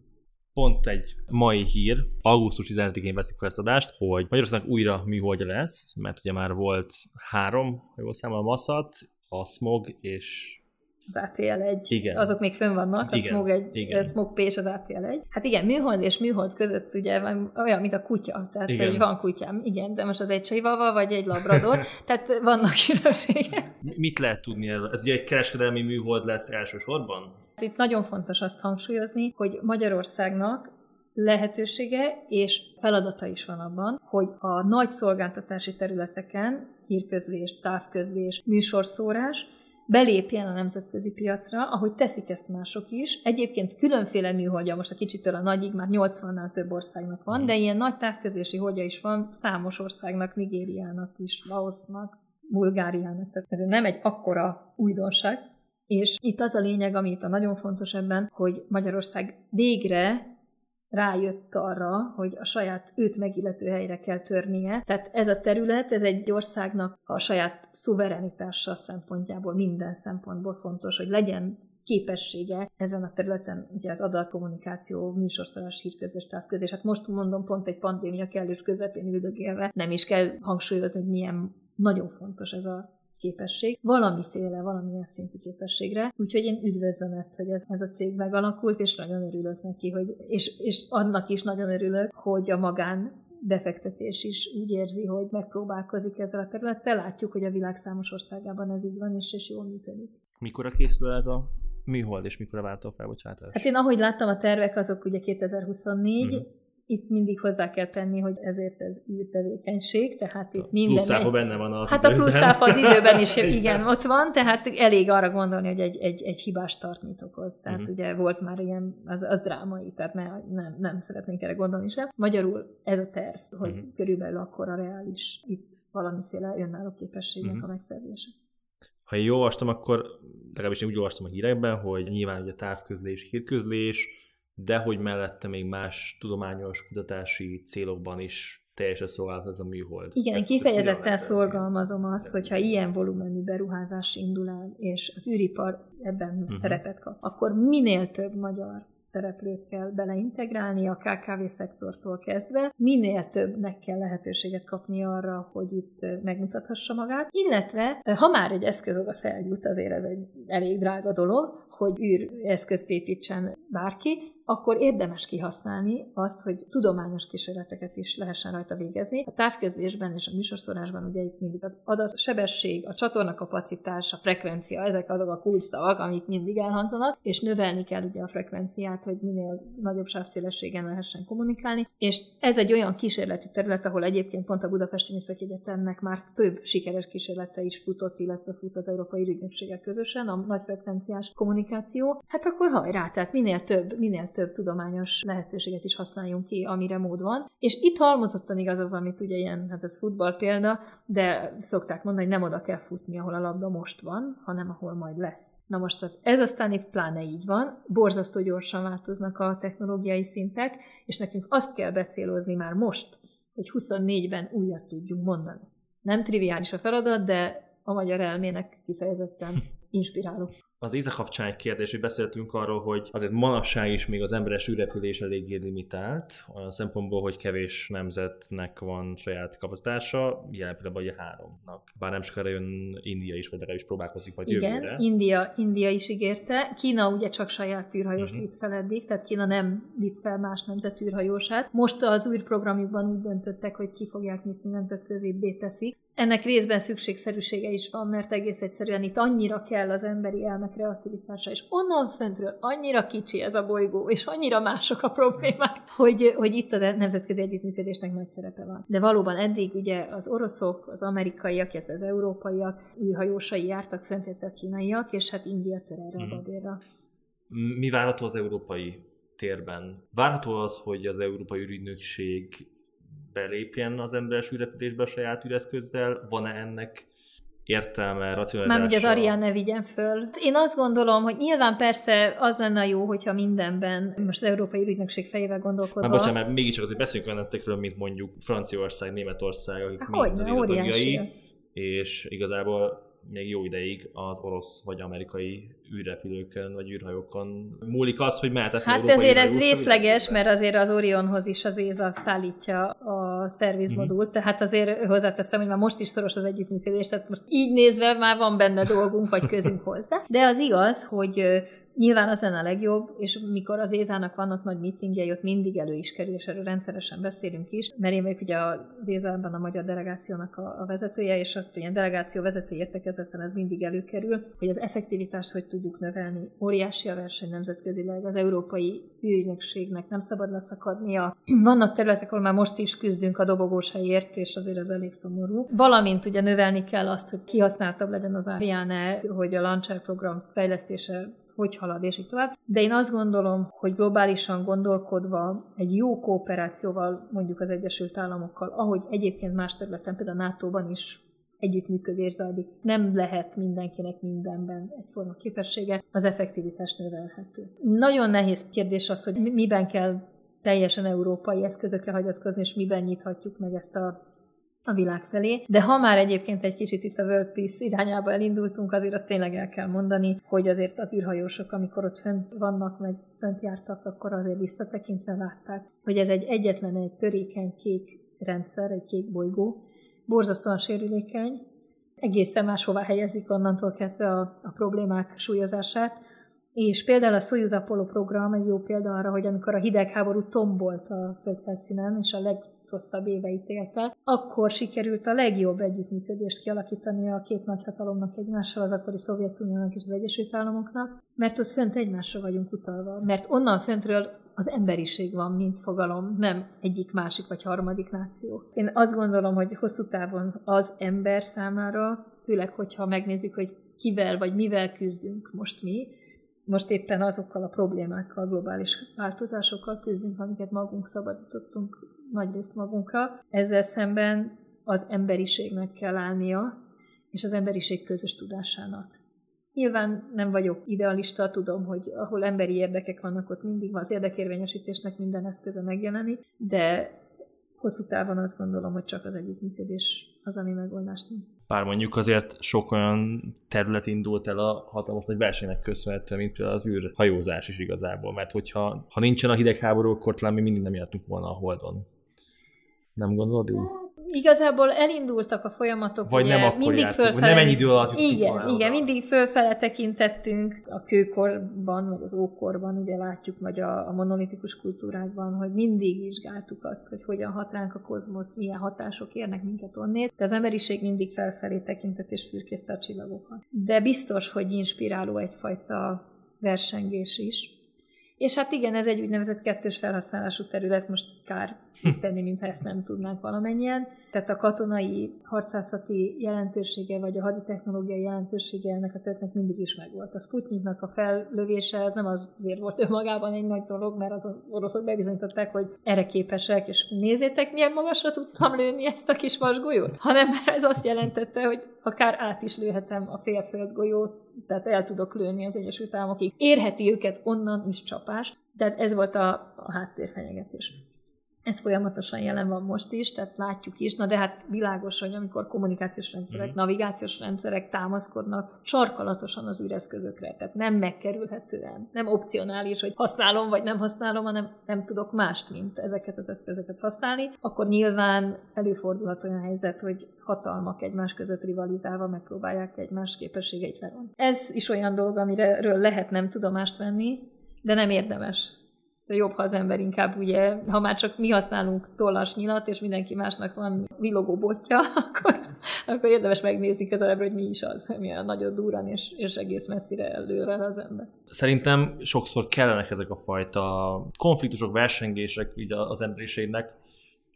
pont egy mai hír, augusztus 15-én veszik fel ezt adást, hogy Magyarországnak újra műholdja lesz, mert ugye már volt három, ha jól számol, a Massat, a Smog és az ATL-1, Igen. azok még fönn vannak, a Igen, Smog, egy, igen. a Smog P és az ATL-1. Hát igen, műhold és műhold között ugye van olyan, mint a kutya, tehát Igen. hogy van kutyám, igen, de most az egy csajvava vagy egy labrador, tehát vannak különbségek. Mi- Mit lehet tudni erről? Ez ugye egy kereskedelmi műhold lesz elsősorban? Itt nagyon fontos azt hangsúlyozni, hogy Magyarországnak lehetősége és feladata is van abban, hogy a nagy szolgáltatási területeken, hírközlés, távközlés, műsorszórás, belépjen a nemzetközi piacra, ahogy teszik ezt mások is. Egyébként különféle műholdja, most a kicsitől a nagyig már 80-nál több országnak van, de ilyen nagy távközlési holdja is van számos országnak, Nigériának is, Laosznak, Bulgáriának. Tehát ez nem egy akkora újdonság, és itt az a lényeg, ami itt a nagyon fontos ebben, hogy Magyarország végre rájött arra, hogy a saját őt megillető helyre kell törnie. Tehát ez a terület, ez egy országnak a saját szuverenitása szempontjából, minden szempontból fontos, hogy legyen képessége ezen a területen, ugye az adatkommunikáció, műsorszorás, hírközlés, távközlés. Hát most mondom, pont egy pandémia kellős közepén üldögélve, nem is kell hangsúlyozni, hogy milyen nagyon fontos ez a képesség, valamiféle, valamilyen szintű képességre. Úgyhogy én üdvözlöm ezt, hogy ez, ez a cég megalakult, és nagyon örülök neki, hogy, és, és annak is nagyon örülök, hogy a magán befektetés is úgy érzi, hogy megpróbálkozik ezzel a területtel. Látjuk, hogy a világ számos országában ez így van, és, és jól működik. Mikor készül ez a műhold, és mikor várta a felbocsátás? Hát én ahogy láttam a tervek, azok ugye 2024, Mhm. Itt mindig hozzá kell tenni, hogy ezért ez űrtevékenység, tehát itt minden... pluszáfa benne van az Hát a pluszáfa az időben is, igen, ott van, tehát elég arra gondolni, hogy egy, egy, egy hibás tartmit okoz. Tehát Mhm. uh-huh. ugye volt már ilyen, az, az drámai, tehát ne, nem, nem szeretnénk erre gondolni sem. Magyarul ez a terv, hogy Mhm. uh-huh. körülbelül akkor a reális itt valamiféle önálló képességnek Mhm. uh-huh. a megszerzése. Ha én jól olvastam, akkor legalábbis én úgy olvastam a hírekben, hogy nyilván ugye távközlés, hírközlés, de hogy mellette még más tudományos kutatási célokban is teljesen szolgálat ez a műhold. Igen, Ezt- ezt kifejezetten lehet szorgalmazom azt, Igen. hogyha ilyen volumenű beruházás indul el, és az űripar ebben Mhm. uh-huh. szerepet kap, akkor minél több magyar szereplőt kell beleintegrálni, a KKV szektortól kezdve, minél többnek kell lehetőséget kapni arra, hogy itt megmutathassa magát, illetve ha már egy eszköz oda feljut, azért ez egy elég drága dolog, hogy űreszközt építsen bárki, akkor érdemes kihasználni azt, hogy tudományos kísérleteket is lehessen rajta végezni. A távközlésben és a műsorszórásban ugye itt mindig az adat, sebesség, a csatorna kapacitás, a frekvencia, ezek azok a kulcsszavak, amik mindig elhangzanak, és növelni kell ugye a frekvenciát, hogy minél nagyobb sávszélességen lehessen kommunikálni. És ez egy olyan kísérleti terület, ahol egyébként pont a Budapesti Műszaki Egyetemnek már több sikeres kísérlete is futott, illetve fut az Európai Ügynökségek közösen, a nagyfrekvenciás kommunikáció. Hát akkor hajrá, tehát minél több, minél több tudományos lehetőséget is használjunk ki, amire mód van. És itt halmozottan igaz az, amit ugye ilyen, hát ez futball példa, de szokták mondani, hogy nem oda kell futni, ahol a labda most van, hanem ahol majd lesz. Na most tehát ez aztán itt pláne így van, borzasztó gyorsan változnak a technológiai szintek, és nekünk azt kell becélozni már most, hogy 24-ben újat tudjunk mondani. Nem triviális a feladat, de a magyar elmének kifejezetten inspiráló. Az ÉSA kapcsán egy kérdés, hogy beszéltünk arról, hogy azért manapság is még az emberes űrrepülés eléggé limitált, olyan szempontból, hogy kevés nemzetnek van saját kapacitása, jelen pillanatban ugye háromnak. Bár nem sokára jön India is, vagy legalábbis próbálkozik majd Igen, jövőre. India, India is ígérte. Kína ugye csak saját űrhajóst Mhm. vitt fel eddig, tehát Kína nem vitt fel más nemzet űrhajósát. Most az űrprogramjukban úgy döntöttek, hogy ki fogják nyitni nemzetközi teszik. Ennek részben szükségszerűsége is van, mert egész egyszerűen itt annyira kell az emberi elme kreativitása, és onnan föntről annyira kicsi ez a bolygó, és annyira mások a problémák, hogy, hogy itt a nemzetközi együttműködésnek nagy szerepe van. De valóban eddig ugye az oroszok, az amerikaiak, illetve az európaiak űrhajósai jártak fönt, illetve a kínaiak, és hát India tör erre Mhm. a babérra. Mi várható az európai térben? Várható az, hogy az Európai űrügynökség belépjen az emberes űrrepülésbe a saját űreszközzel? Van-e ennek értelme, racionalizása? Már ugye az Ariane vigyen föl. Én azt gondolom, hogy nyilván persze az lenne jó, hogyha mindenben, most az Európai Ügynökség fejével gondolkodva... Már bocsánat, mert mégiscsak azért beszélünk olyan esztekről, mint mondjuk Franciaország, Németország, akik Há, mind az óriási. és igazából még jó ideig az orosz vagy amerikai űrrepülőkön vagy űrhajókon múlik az, hogy mehet-e fel Hát ezért ez részleges, mert azért az Orionhoz is az ÉZA szállítja a szervizmodult, mm-hmm. tehát azért hozzáteszem, hogy már most is szoros az együttműködés, tehát most így nézve már van benne dolgunk, vagy közünk hozzá. De az igaz, hogy Nyilván az lenne a legjobb, és mikor az Ézának vannak nagy meetingjei, ott mindig elő is kerül, és erről rendszeresen beszélünk is, mert én vagyok ugye az Ézában a magyar delegációnak a, a vezetője, és ott ilyen delegáció vezető értekezeten ez mindig előkerül, hogy az effektivitást hogy tudjuk növelni. Óriási a verseny nemzetközileg, az európai ügynökségnek nem szabad leszakadnia. Vannak területek, ahol már most is küzdünk a dobogós helyért, és azért ez elég szomorú. Valamint ugye növelni kell azt, hogy kihasználtabb legyen az Ariane, hogy a Launcher program fejlesztése hogy halad, és így tovább. De én azt gondolom, hogy globálisan gondolkodva egy jó kooperációval mondjuk az Egyesült Államokkal, ahogy egyébként más területen, például a NATO-ban is együttműködés zajlik. Nem lehet mindenkinek mindenben egyforma képessége, az effektivitás növelhető. Nagyon nehéz kérdés az, hogy miben kell teljesen európai eszközökre hagyatkozni, és miben nyithatjuk meg ezt a a világ felé. De ha már egyébként egy kicsit itt a World Peace irányába elindultunk, azért azt tényleg el kell mondani, hogy azért az űrhajósok, amikor ott fönt vannak, meg fönt jártak, akkor azért visszatekintve látták, hogy ez egy egyetlen egy törékeny kék rendszer, egy kék bolygó, borzasztóan sérülékeny, egészen máshová helyezik onnantól kezdve a, a problémák súlyozását, és például a Soyuz Apollo program egy jó példa arra, hogy amikor a hidegháború tombolt a földfelszínen, és a leg, rosszabb éveit élte, akkor sikerült a legjobb együttműködést kialakítani a két nagyhatalomnak egymással, az akkori Szovjetuniónak és az Egyesült Államoknak, mert ott fönt egymásra vagyunk utalva, mert onnan föntről az emberiség van, mint fogalom, nem egyik, másik vagy harmadik náció. Én azt gondolom, hogy hosszú távon az ember számára, főleg, hogyha megnézzük, hogy kivel vagy mivel küzdünk most mi, most éppen azokkal a problémákkal, globális változásokkal küzdünk, amiket magunk szabadítottunk nagyrészt magunkra. Ezzel szemben az emberiségnek kell állnia, és az emberiség közös tudásának. Nyilván nem vagyok idealista, tudom, hogy ahol emberi érdekek vannak, ott mindig az érdekérvényesítésnek minden eszköze megjelenik, de hosszú távon azt gondolom, hogy csak az együttműködés az, ami megoldást nincs. Bár mondjuk azért sok olyan terület indult el a hatalmas nagy versenynek köszönhetően, mint például az űrhajózás is igazából, mert hogyha ha nincsen a hidegháború, akkor talán mi mindig nem jártunk volna a Holdon. Nem gondolod így? Igazából elindultak a folyamatok, Vagy ugye, nem akkor mindig fölfele... nem ennyi idő alatt Igen, igen, oda. mindig fölfele tekintettünk a kőkorban, vagy az ókorban, ugye látjuk, vagy a, a monolitikus kultúrákban, hogy mindig vizsgáltuk azt, hogy hogyan hat ránk a kozmosz, milyen hatások érnek minket onnét. De az emberiség mindig felfelé tekintett és fürkészte a csillagokat. De biztos, hogy inspiráló egyfajta versengés is és hát igen, ez egy úgynevezett kettős felhasználású terület, most kár tenni, mintha ezt nem tudnánk valamennyien. Tehát a katonai harcászati jelentősége, vagy a haditechnológiai jelentősége ennek a területnek mindig is megvolt. A Sputniknak a fellövése az nem azért volt önmagában egy nagy dolog, mert az oroszok bebizonyították, hogy erre képesek, és nézzétek, milyen magasra tudtam lőni ezt a kis vasgolyót, hanem mert ez azt jelentette, hogy akár át is lőhetem a félföldgolyót, tehát el tudok lőni az Egyesült Államokig. Érheti őket onnan is csapás, tehát ez volt a, a háttérfenyegetés. Ez folyamatosan jelen van most is, tehát látjuk is, na de hát világos, hogy amikor kommunikációs rendszerek, mm. navigációs rendszerek támaszkodnak sarkalatosan az űreszközökre, tehát nem megkerülhetően, nem opcionális, hogy használom vagy nem használom, hanem nem tudok mást, mint ezeket az eszközöket használni, akkor nyilván előfordulhat olyan helyzet, hogy hatalmak egymás között rivalizálva megpróbálják egymás képességeit levonni. Ez is olyan dolog, amiről lehet nem tudomást venni, de nem érdemes jobb, ha az ember inkább ugye, ha már csak mi használunk tollas nyilat, és mindenki másnak van villogó botja, akkor, akkor érdemes megnézni közelebb, hogy mi is az, milyen nagyot durran, és, és egész messzire előre az ember. Szerintem sokszor kellenek ezek a fajta konfliktusok, versengések így az emberiségnek,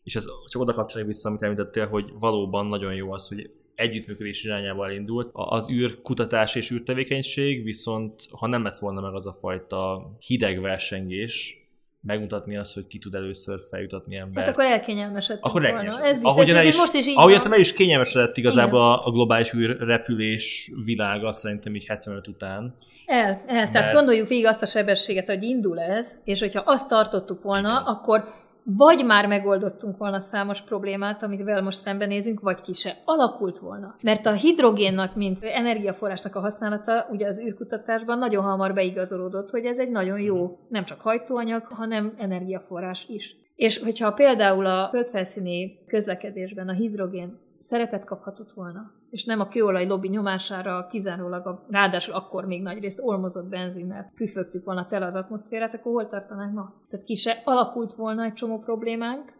és ez csak oda kapcsolódik vissza, amit említettél, hogy valóban nagyon jó az, hogy együttműködés irányába elindult. Az űrkutatás és űrtevékenység viszont, ha nem lett volna meg az a fajta hideg versengés, megmutatni azt, hogy ki tud először feljutatni embert. Hát akkor elkényelmesedtünk akkor volna. Ez biztos, ez is, most is így Ahogy azt el is kényelmesedett igazából Igen. a globális űrrepülés világa szerintem így 75 után. El, el. Mert... Tehát gondoljuk végig azt a sebességet, hogy indul ez, és hogyha azt tartottuk volna, Igen. akkor vagy már megoldottunk volna számos problémát, amivel most szembenézünk, vagy ki se alakult volna. Mert a hidrogénnak, mint energiaforrásnak a használata ugye az űrkutatásban nagyon hamar beigazolódott, hogy ez egy nagyon jó, nem csak hajtóanyag, hanem energiaforrás is. És hogyha például a földfelszíni közlekedésben a hidrogén szerepet kaphatott volna, és nem a kőolaj lobby nyomására kizárólag, a, ráadásul akkor még nagyrészt olmozott benzinnel püfögtük volna tele az atmoszférát, akkor hol tartanánk ma? Tehát ki se alakult volna egy csomó problémánk,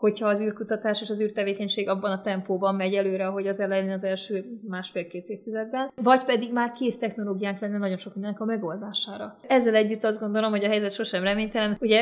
hogyha az űrkutatás és az űrtevékenység abban a tempóban megy előre, ahogy az elején az első másfél-két évtizedben, vagy pedig már kész technológiánk lenne nagyon sok mindennek a megoldására. Ezzel együtt azt gondolom, hogy a helyzet sosem reménytelen. Ugye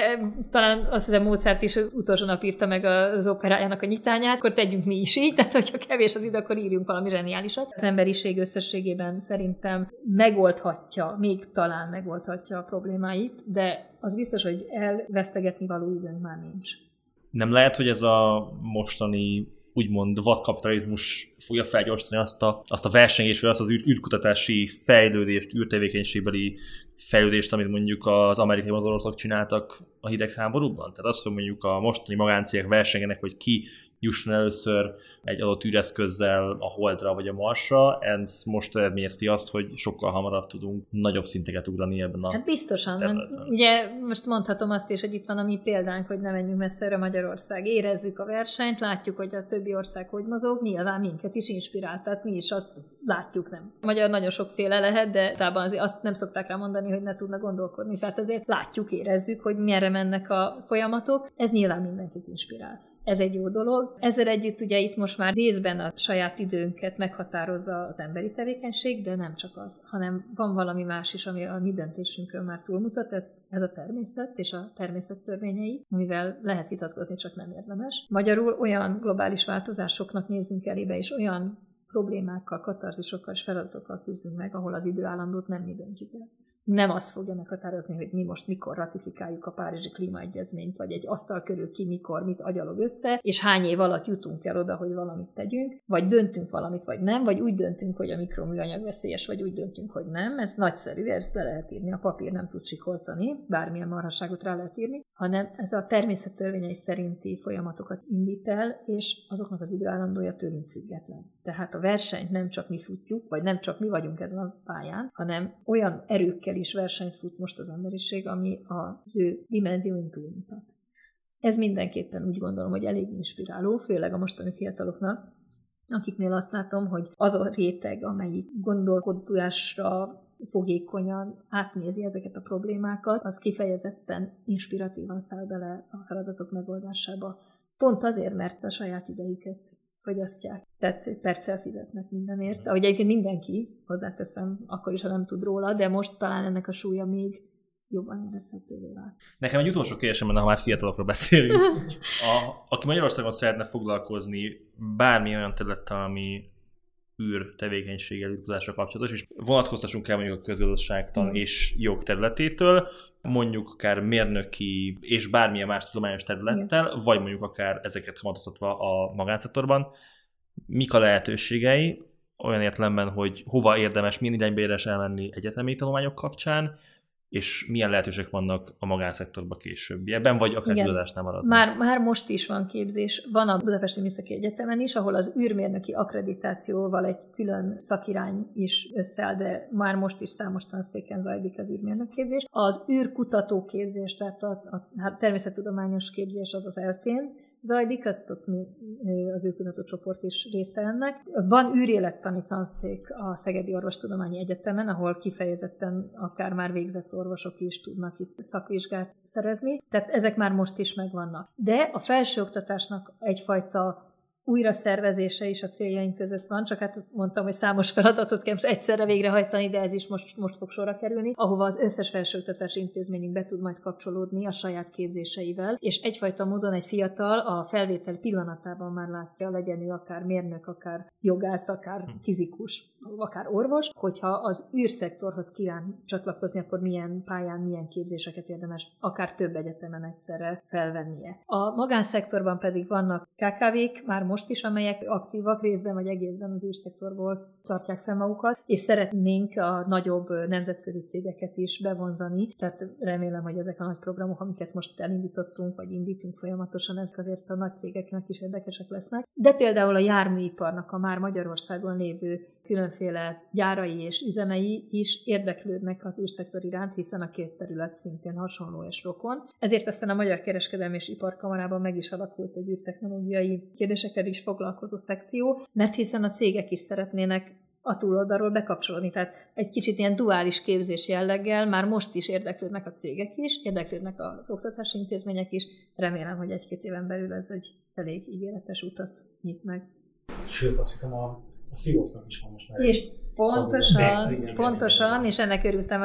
talán azt hiszem Mozart is utolsó nap írta meg az operájának a nyitányát, akkor tegyünk mi is így, tehát hogyha kevés az idő, akkor írjunk valami zseniálisat. Az emberiség összességében szerintem megoldhatja, még talán megoldhatja a problémáit, de az biztos, hogy elvesztegetni való időnk már nincs nem lehet, hogy ez a mostani úgymond vadkapitalizmus fogja felgyorsítani azt a, azt a versengést, vagy azt az űr, űrkutatási fejlődést, űrtevékenységbeli fejlődést, amit mondjuk az amerikai az oroszok csináltak a hidegháborúban? Tehát azt, hogy mondjuk a mostani magáncégek versengenek, hogy ki jusson először egy adott űreszközzel a Holdra vagy a Marsra, ez most eredményezti azt, hogy sokkal hamarabb tudunk nagyobb szinteket ugrani ebben a Hát biztosan. Területen. Ugye most mondhatom azt is, hogy itt van a mi példánk, hogy ne menjünk messzere Magyarország. Érezzük a versenyt, látjuk, hogy a többi ország hogy mozog, nyilván minket is inspirált, tehát mi is azt látjuk, nem. Magyar nagyon sokféle lehet, de tában azt nem szokták rá mondani, hogy ne tudna gondolkodni. Tehát azért látjuk, érezzük, hogy merre mennek a folyamatok. Ez nyilván mindenkit inspirál. Ez egy jó dolog. Ezzel együtt ugye itt most már részben a saját időnket meghatározza az emberi tevékenység, de nem csak az, hanem van valami más is, ami a mi döntésünkön már túlmutat, ez, ez a természet és a természet törvényei, amivel lehet vitatkozni, csak nem érdemes. Magyarul olyan globális változásoknak nézünk elébe, és olyan problémákkal, katarzisokkal és feladatokkal küzdünk meg, ahol az időállandót nem mi döntjük el nem azt fogja meghatározni, hogy mi most mikor ratifikáljuk a Párizsi Klímaegyezményt, vagy egy asztal körül ki mikor mit agyalog össze, és hány év alatt jutunk el oda, hogy valamit tegyünk, vagy döntünk valamit, vagy nem, vagy úgy döntünk, hogy a mikroműanyag veszélyes, vagy úgy döntünk, hogy nem. Ez nagyszerű, ezt le lehet írni, a papír nem tud sikoltani, bármilyen marhaságot rá lehet írni, hanem ez a természet törvényei szerinti folyamatokat indít el, és azoknak az időállandója tőlünk független. Tehát a versenyt nem csak mi futjuk, vagy nem csak mi vagyunk ezen a pályán, hanem olyan erőkkel is versenyt fut most az emberiség, ami az ő dimenzióin túlmutat. Ez mindenképpen úgy gondolom, hogy elég inspiráló, főleg a mostani fiataloknak, akiknél azt látom, hogy az a réteg, amelyik gondolkodásra fogékonyan átnézi ezeket a problémákat, az kifejezetten inspiratívan száll bele a feladatok megoldásába. Pont azért, mert a saját idejüket fogyasztják. Tehát perccel fizetnek mindenért. Ahogy egyébként mindenki, hozzáteszem, akkor is, ha nem tud róla, de most talán ennek a súlya még jobban érezhetővé vált. Nekem egy utolsó kérdésem lenne, ha már fiatalokról beszélünk. A, aki Magyarországon szeretne foglalkozni bármi olyan területtel, ami űr tevékenységgel, űrkutatással kapcsolatos, és vonatkoztassunk el mondjuk a közgazdaságtan mm. és jog területétől, mondjuk akár mérnöki és bármilyen más tudományos területtel, Igen. vagy mondjuk akár ezeket kamatoztatva a magánszektorban. Mik a lehetőségei, olyan értelemben, hogy hova érdemes, milyen irányba érdemes elmenni egyetemi tanulmányok kapcsán, és milyen lehetőségek vannak a magánszektorban később. Ebben vagy akár tudásnál maradni. Már, már most is van képzés. Van a Budapesti Műszaki Egyetemen is, ahol az űrmérnöki akkreditációval egy külön szakirány is összeáll, de már most is számos tanszéken zajlik az űrmérnök képzés. Az űrkutató képzés, tehát a, a, a természettudományos képzés az az eltén, zajlik, azt ott mi, az ő kutatócsoport is része ennek. Van űrélettani tanszék a Szegedi Orvostudományi Egyetemen, ahol kifejezetten akár már végzett orvosok is tudnak itt szakvizsgát szerezni, tehát ezek már most is megvannak. De a felsőoktatásnak egyfajta újra szervezése is a céljaink között van, csak hát mondtam, hogy számos feladatot kell most egyszerre végrehajtani, de ez is most, most fog sorra kerülni, ahova az összes felsőoktatási intézményünk be tud majd kapcsolódni a saját képzéseivel, és egyfajta módon egy fiatal a felvétel pillanatában már látja, legyen ő akár mérnök, akár jogász, akár hm. fizikus, akár orvos, hogyha az űrszektorhoz kíván csatlakozni, akkor milyen pályán, milyen képzéseket érdemes akár több egyetemen egyszerre felvennie. A magánszektorban pedig vannak KKV-k, már most most is, amelyek aktívak részben vagy egészben az űrszektorból tartják fel magukat, és szeretnénk a nagyobb nemzetközi cégeket is bevonzani, tehát remélem, hogy ezek a nagy programok, amiket most elindítottunk, vagy indítunk folyamatosan, ezek azért a nagy cégeknek is érdekesek lesznek. De például a járműiparnak a már Magyarországon lévő különféle gyárai és üzemei is érdeklődnek az űrszektor iránt, hiszen a két terület szintén hasonló és rokon. Ezért aztán a Magyar Kereskedelmi és Iparkamarában meg is alakult egy űrtechnológiai kérdésekkel is foglalkozó szekció, mert hiszen a cégek is szeretnének a túloldalról bekapcsolódni. Tehát egy kicsit ilyen duális képzés jelleggel már most is érdeklődnek a cégek is, érdeklődnek az oktatási intézmények is. Remélem, hogy egy-két éven belül ez egy elég ígéretes utat nyit meg. Sőt, azt hiszem a, a Filosznak is van most már. És Pontosan, igen, pontosan, igen. és ennek örültem.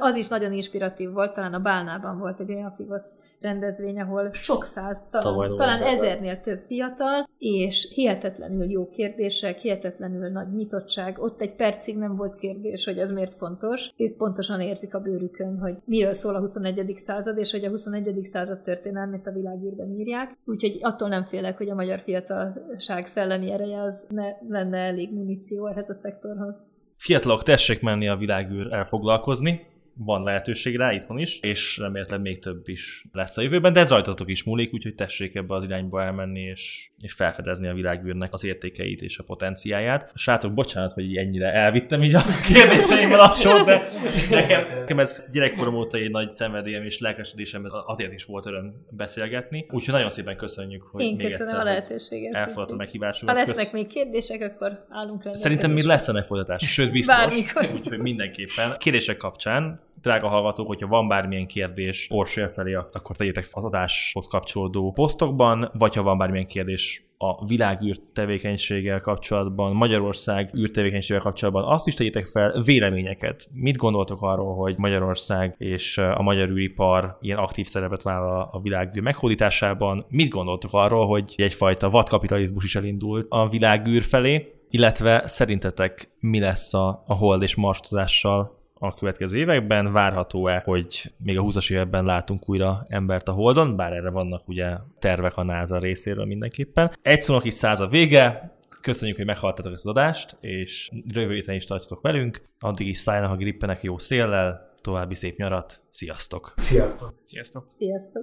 Az is nagyon inspiratív volt, talán a Bálnában volt egy olyan FIVOSZ rendezvény, ahol sok száz, talán, talán ezernél több fiatal, és hihetetlenül jó kérdések, hihetetlenül nagy nyitottság. Ott egy percig nem volt kérdés, hogy ez miért fontos. Ők pontosan érzik a bőrükön, hogy miről szól a 21. század, és hogy a 21. század történelmét a világírben írják. Úgyhogy attól nem félek, hogy a magyar fiatalság szellemi ereje az ne lenne elég muníció ehhez a szektorhoz fiatalok tessék menni a világűr elfoglalkozni, van lehetőség rá itthon is, és remélhetőleg még több is lesz a jövőben, de ez rajtatok is múlik, úgyhogy tessék ebbe az irányba elmenni, és, és felfedezni a világűrnek az értékeit és a potenciáját. Srácok, bocsánat, hogy ennyire elvittem így a kérdéseimmel a sor, de nekem, nekem ez gyerekkorom óta egy nagy szenvedélyem és lelkesedésem, azért is volt öröm beszélgetni. Úgyhogy nagyon szépen köszönjük, hogy Én még köszönöm egyszer a lehetőséget. Elfogadta a meghívásunkat. Ha lesznek Kösz... még kérdések, akkor állunk rá. Szerintem még lesz ennek folytatás, sőt biztos. Úgyhogy mindenképpen. Kérdések kapcsán drága hallgatók, hogyha van bármilyen kérdés Orsél felé, akkor tegyétek az adáshoz kapcsolódó posztokban, vagy ha van bármilyen kérdés a világűrt tevékenységgel kapcsolatban, Magyarország űrtevékenységgel kapcsolatban, azt is tegyétek fel véleményeket. Mit gondoltok arról, hogy Magyarország és a magyar űripar ilyen aktív szerepet vállal a világűr meghódításában? Mit gondoltok arról, hogy egyfajta vadkapitalizmus is elindult a világűr felé? Illetve szerintetek mi lesz a, a hold és marstozással a következő években. Várható-e, hogy még a 20-as években látunk újra embert a Holdon, bár erre vannak ugye tervek a NASA részéről mindenképpen. Egy szónak is száz a vége, Köszönjük, hogy meghallgattatok ezt az adást, és jövő héten is tartsatok velünk. Addig is szállnak a grippenek jó széllel, további szép nyarat, sziasztok! Sziasztok! Sziasztok! Sziasztok!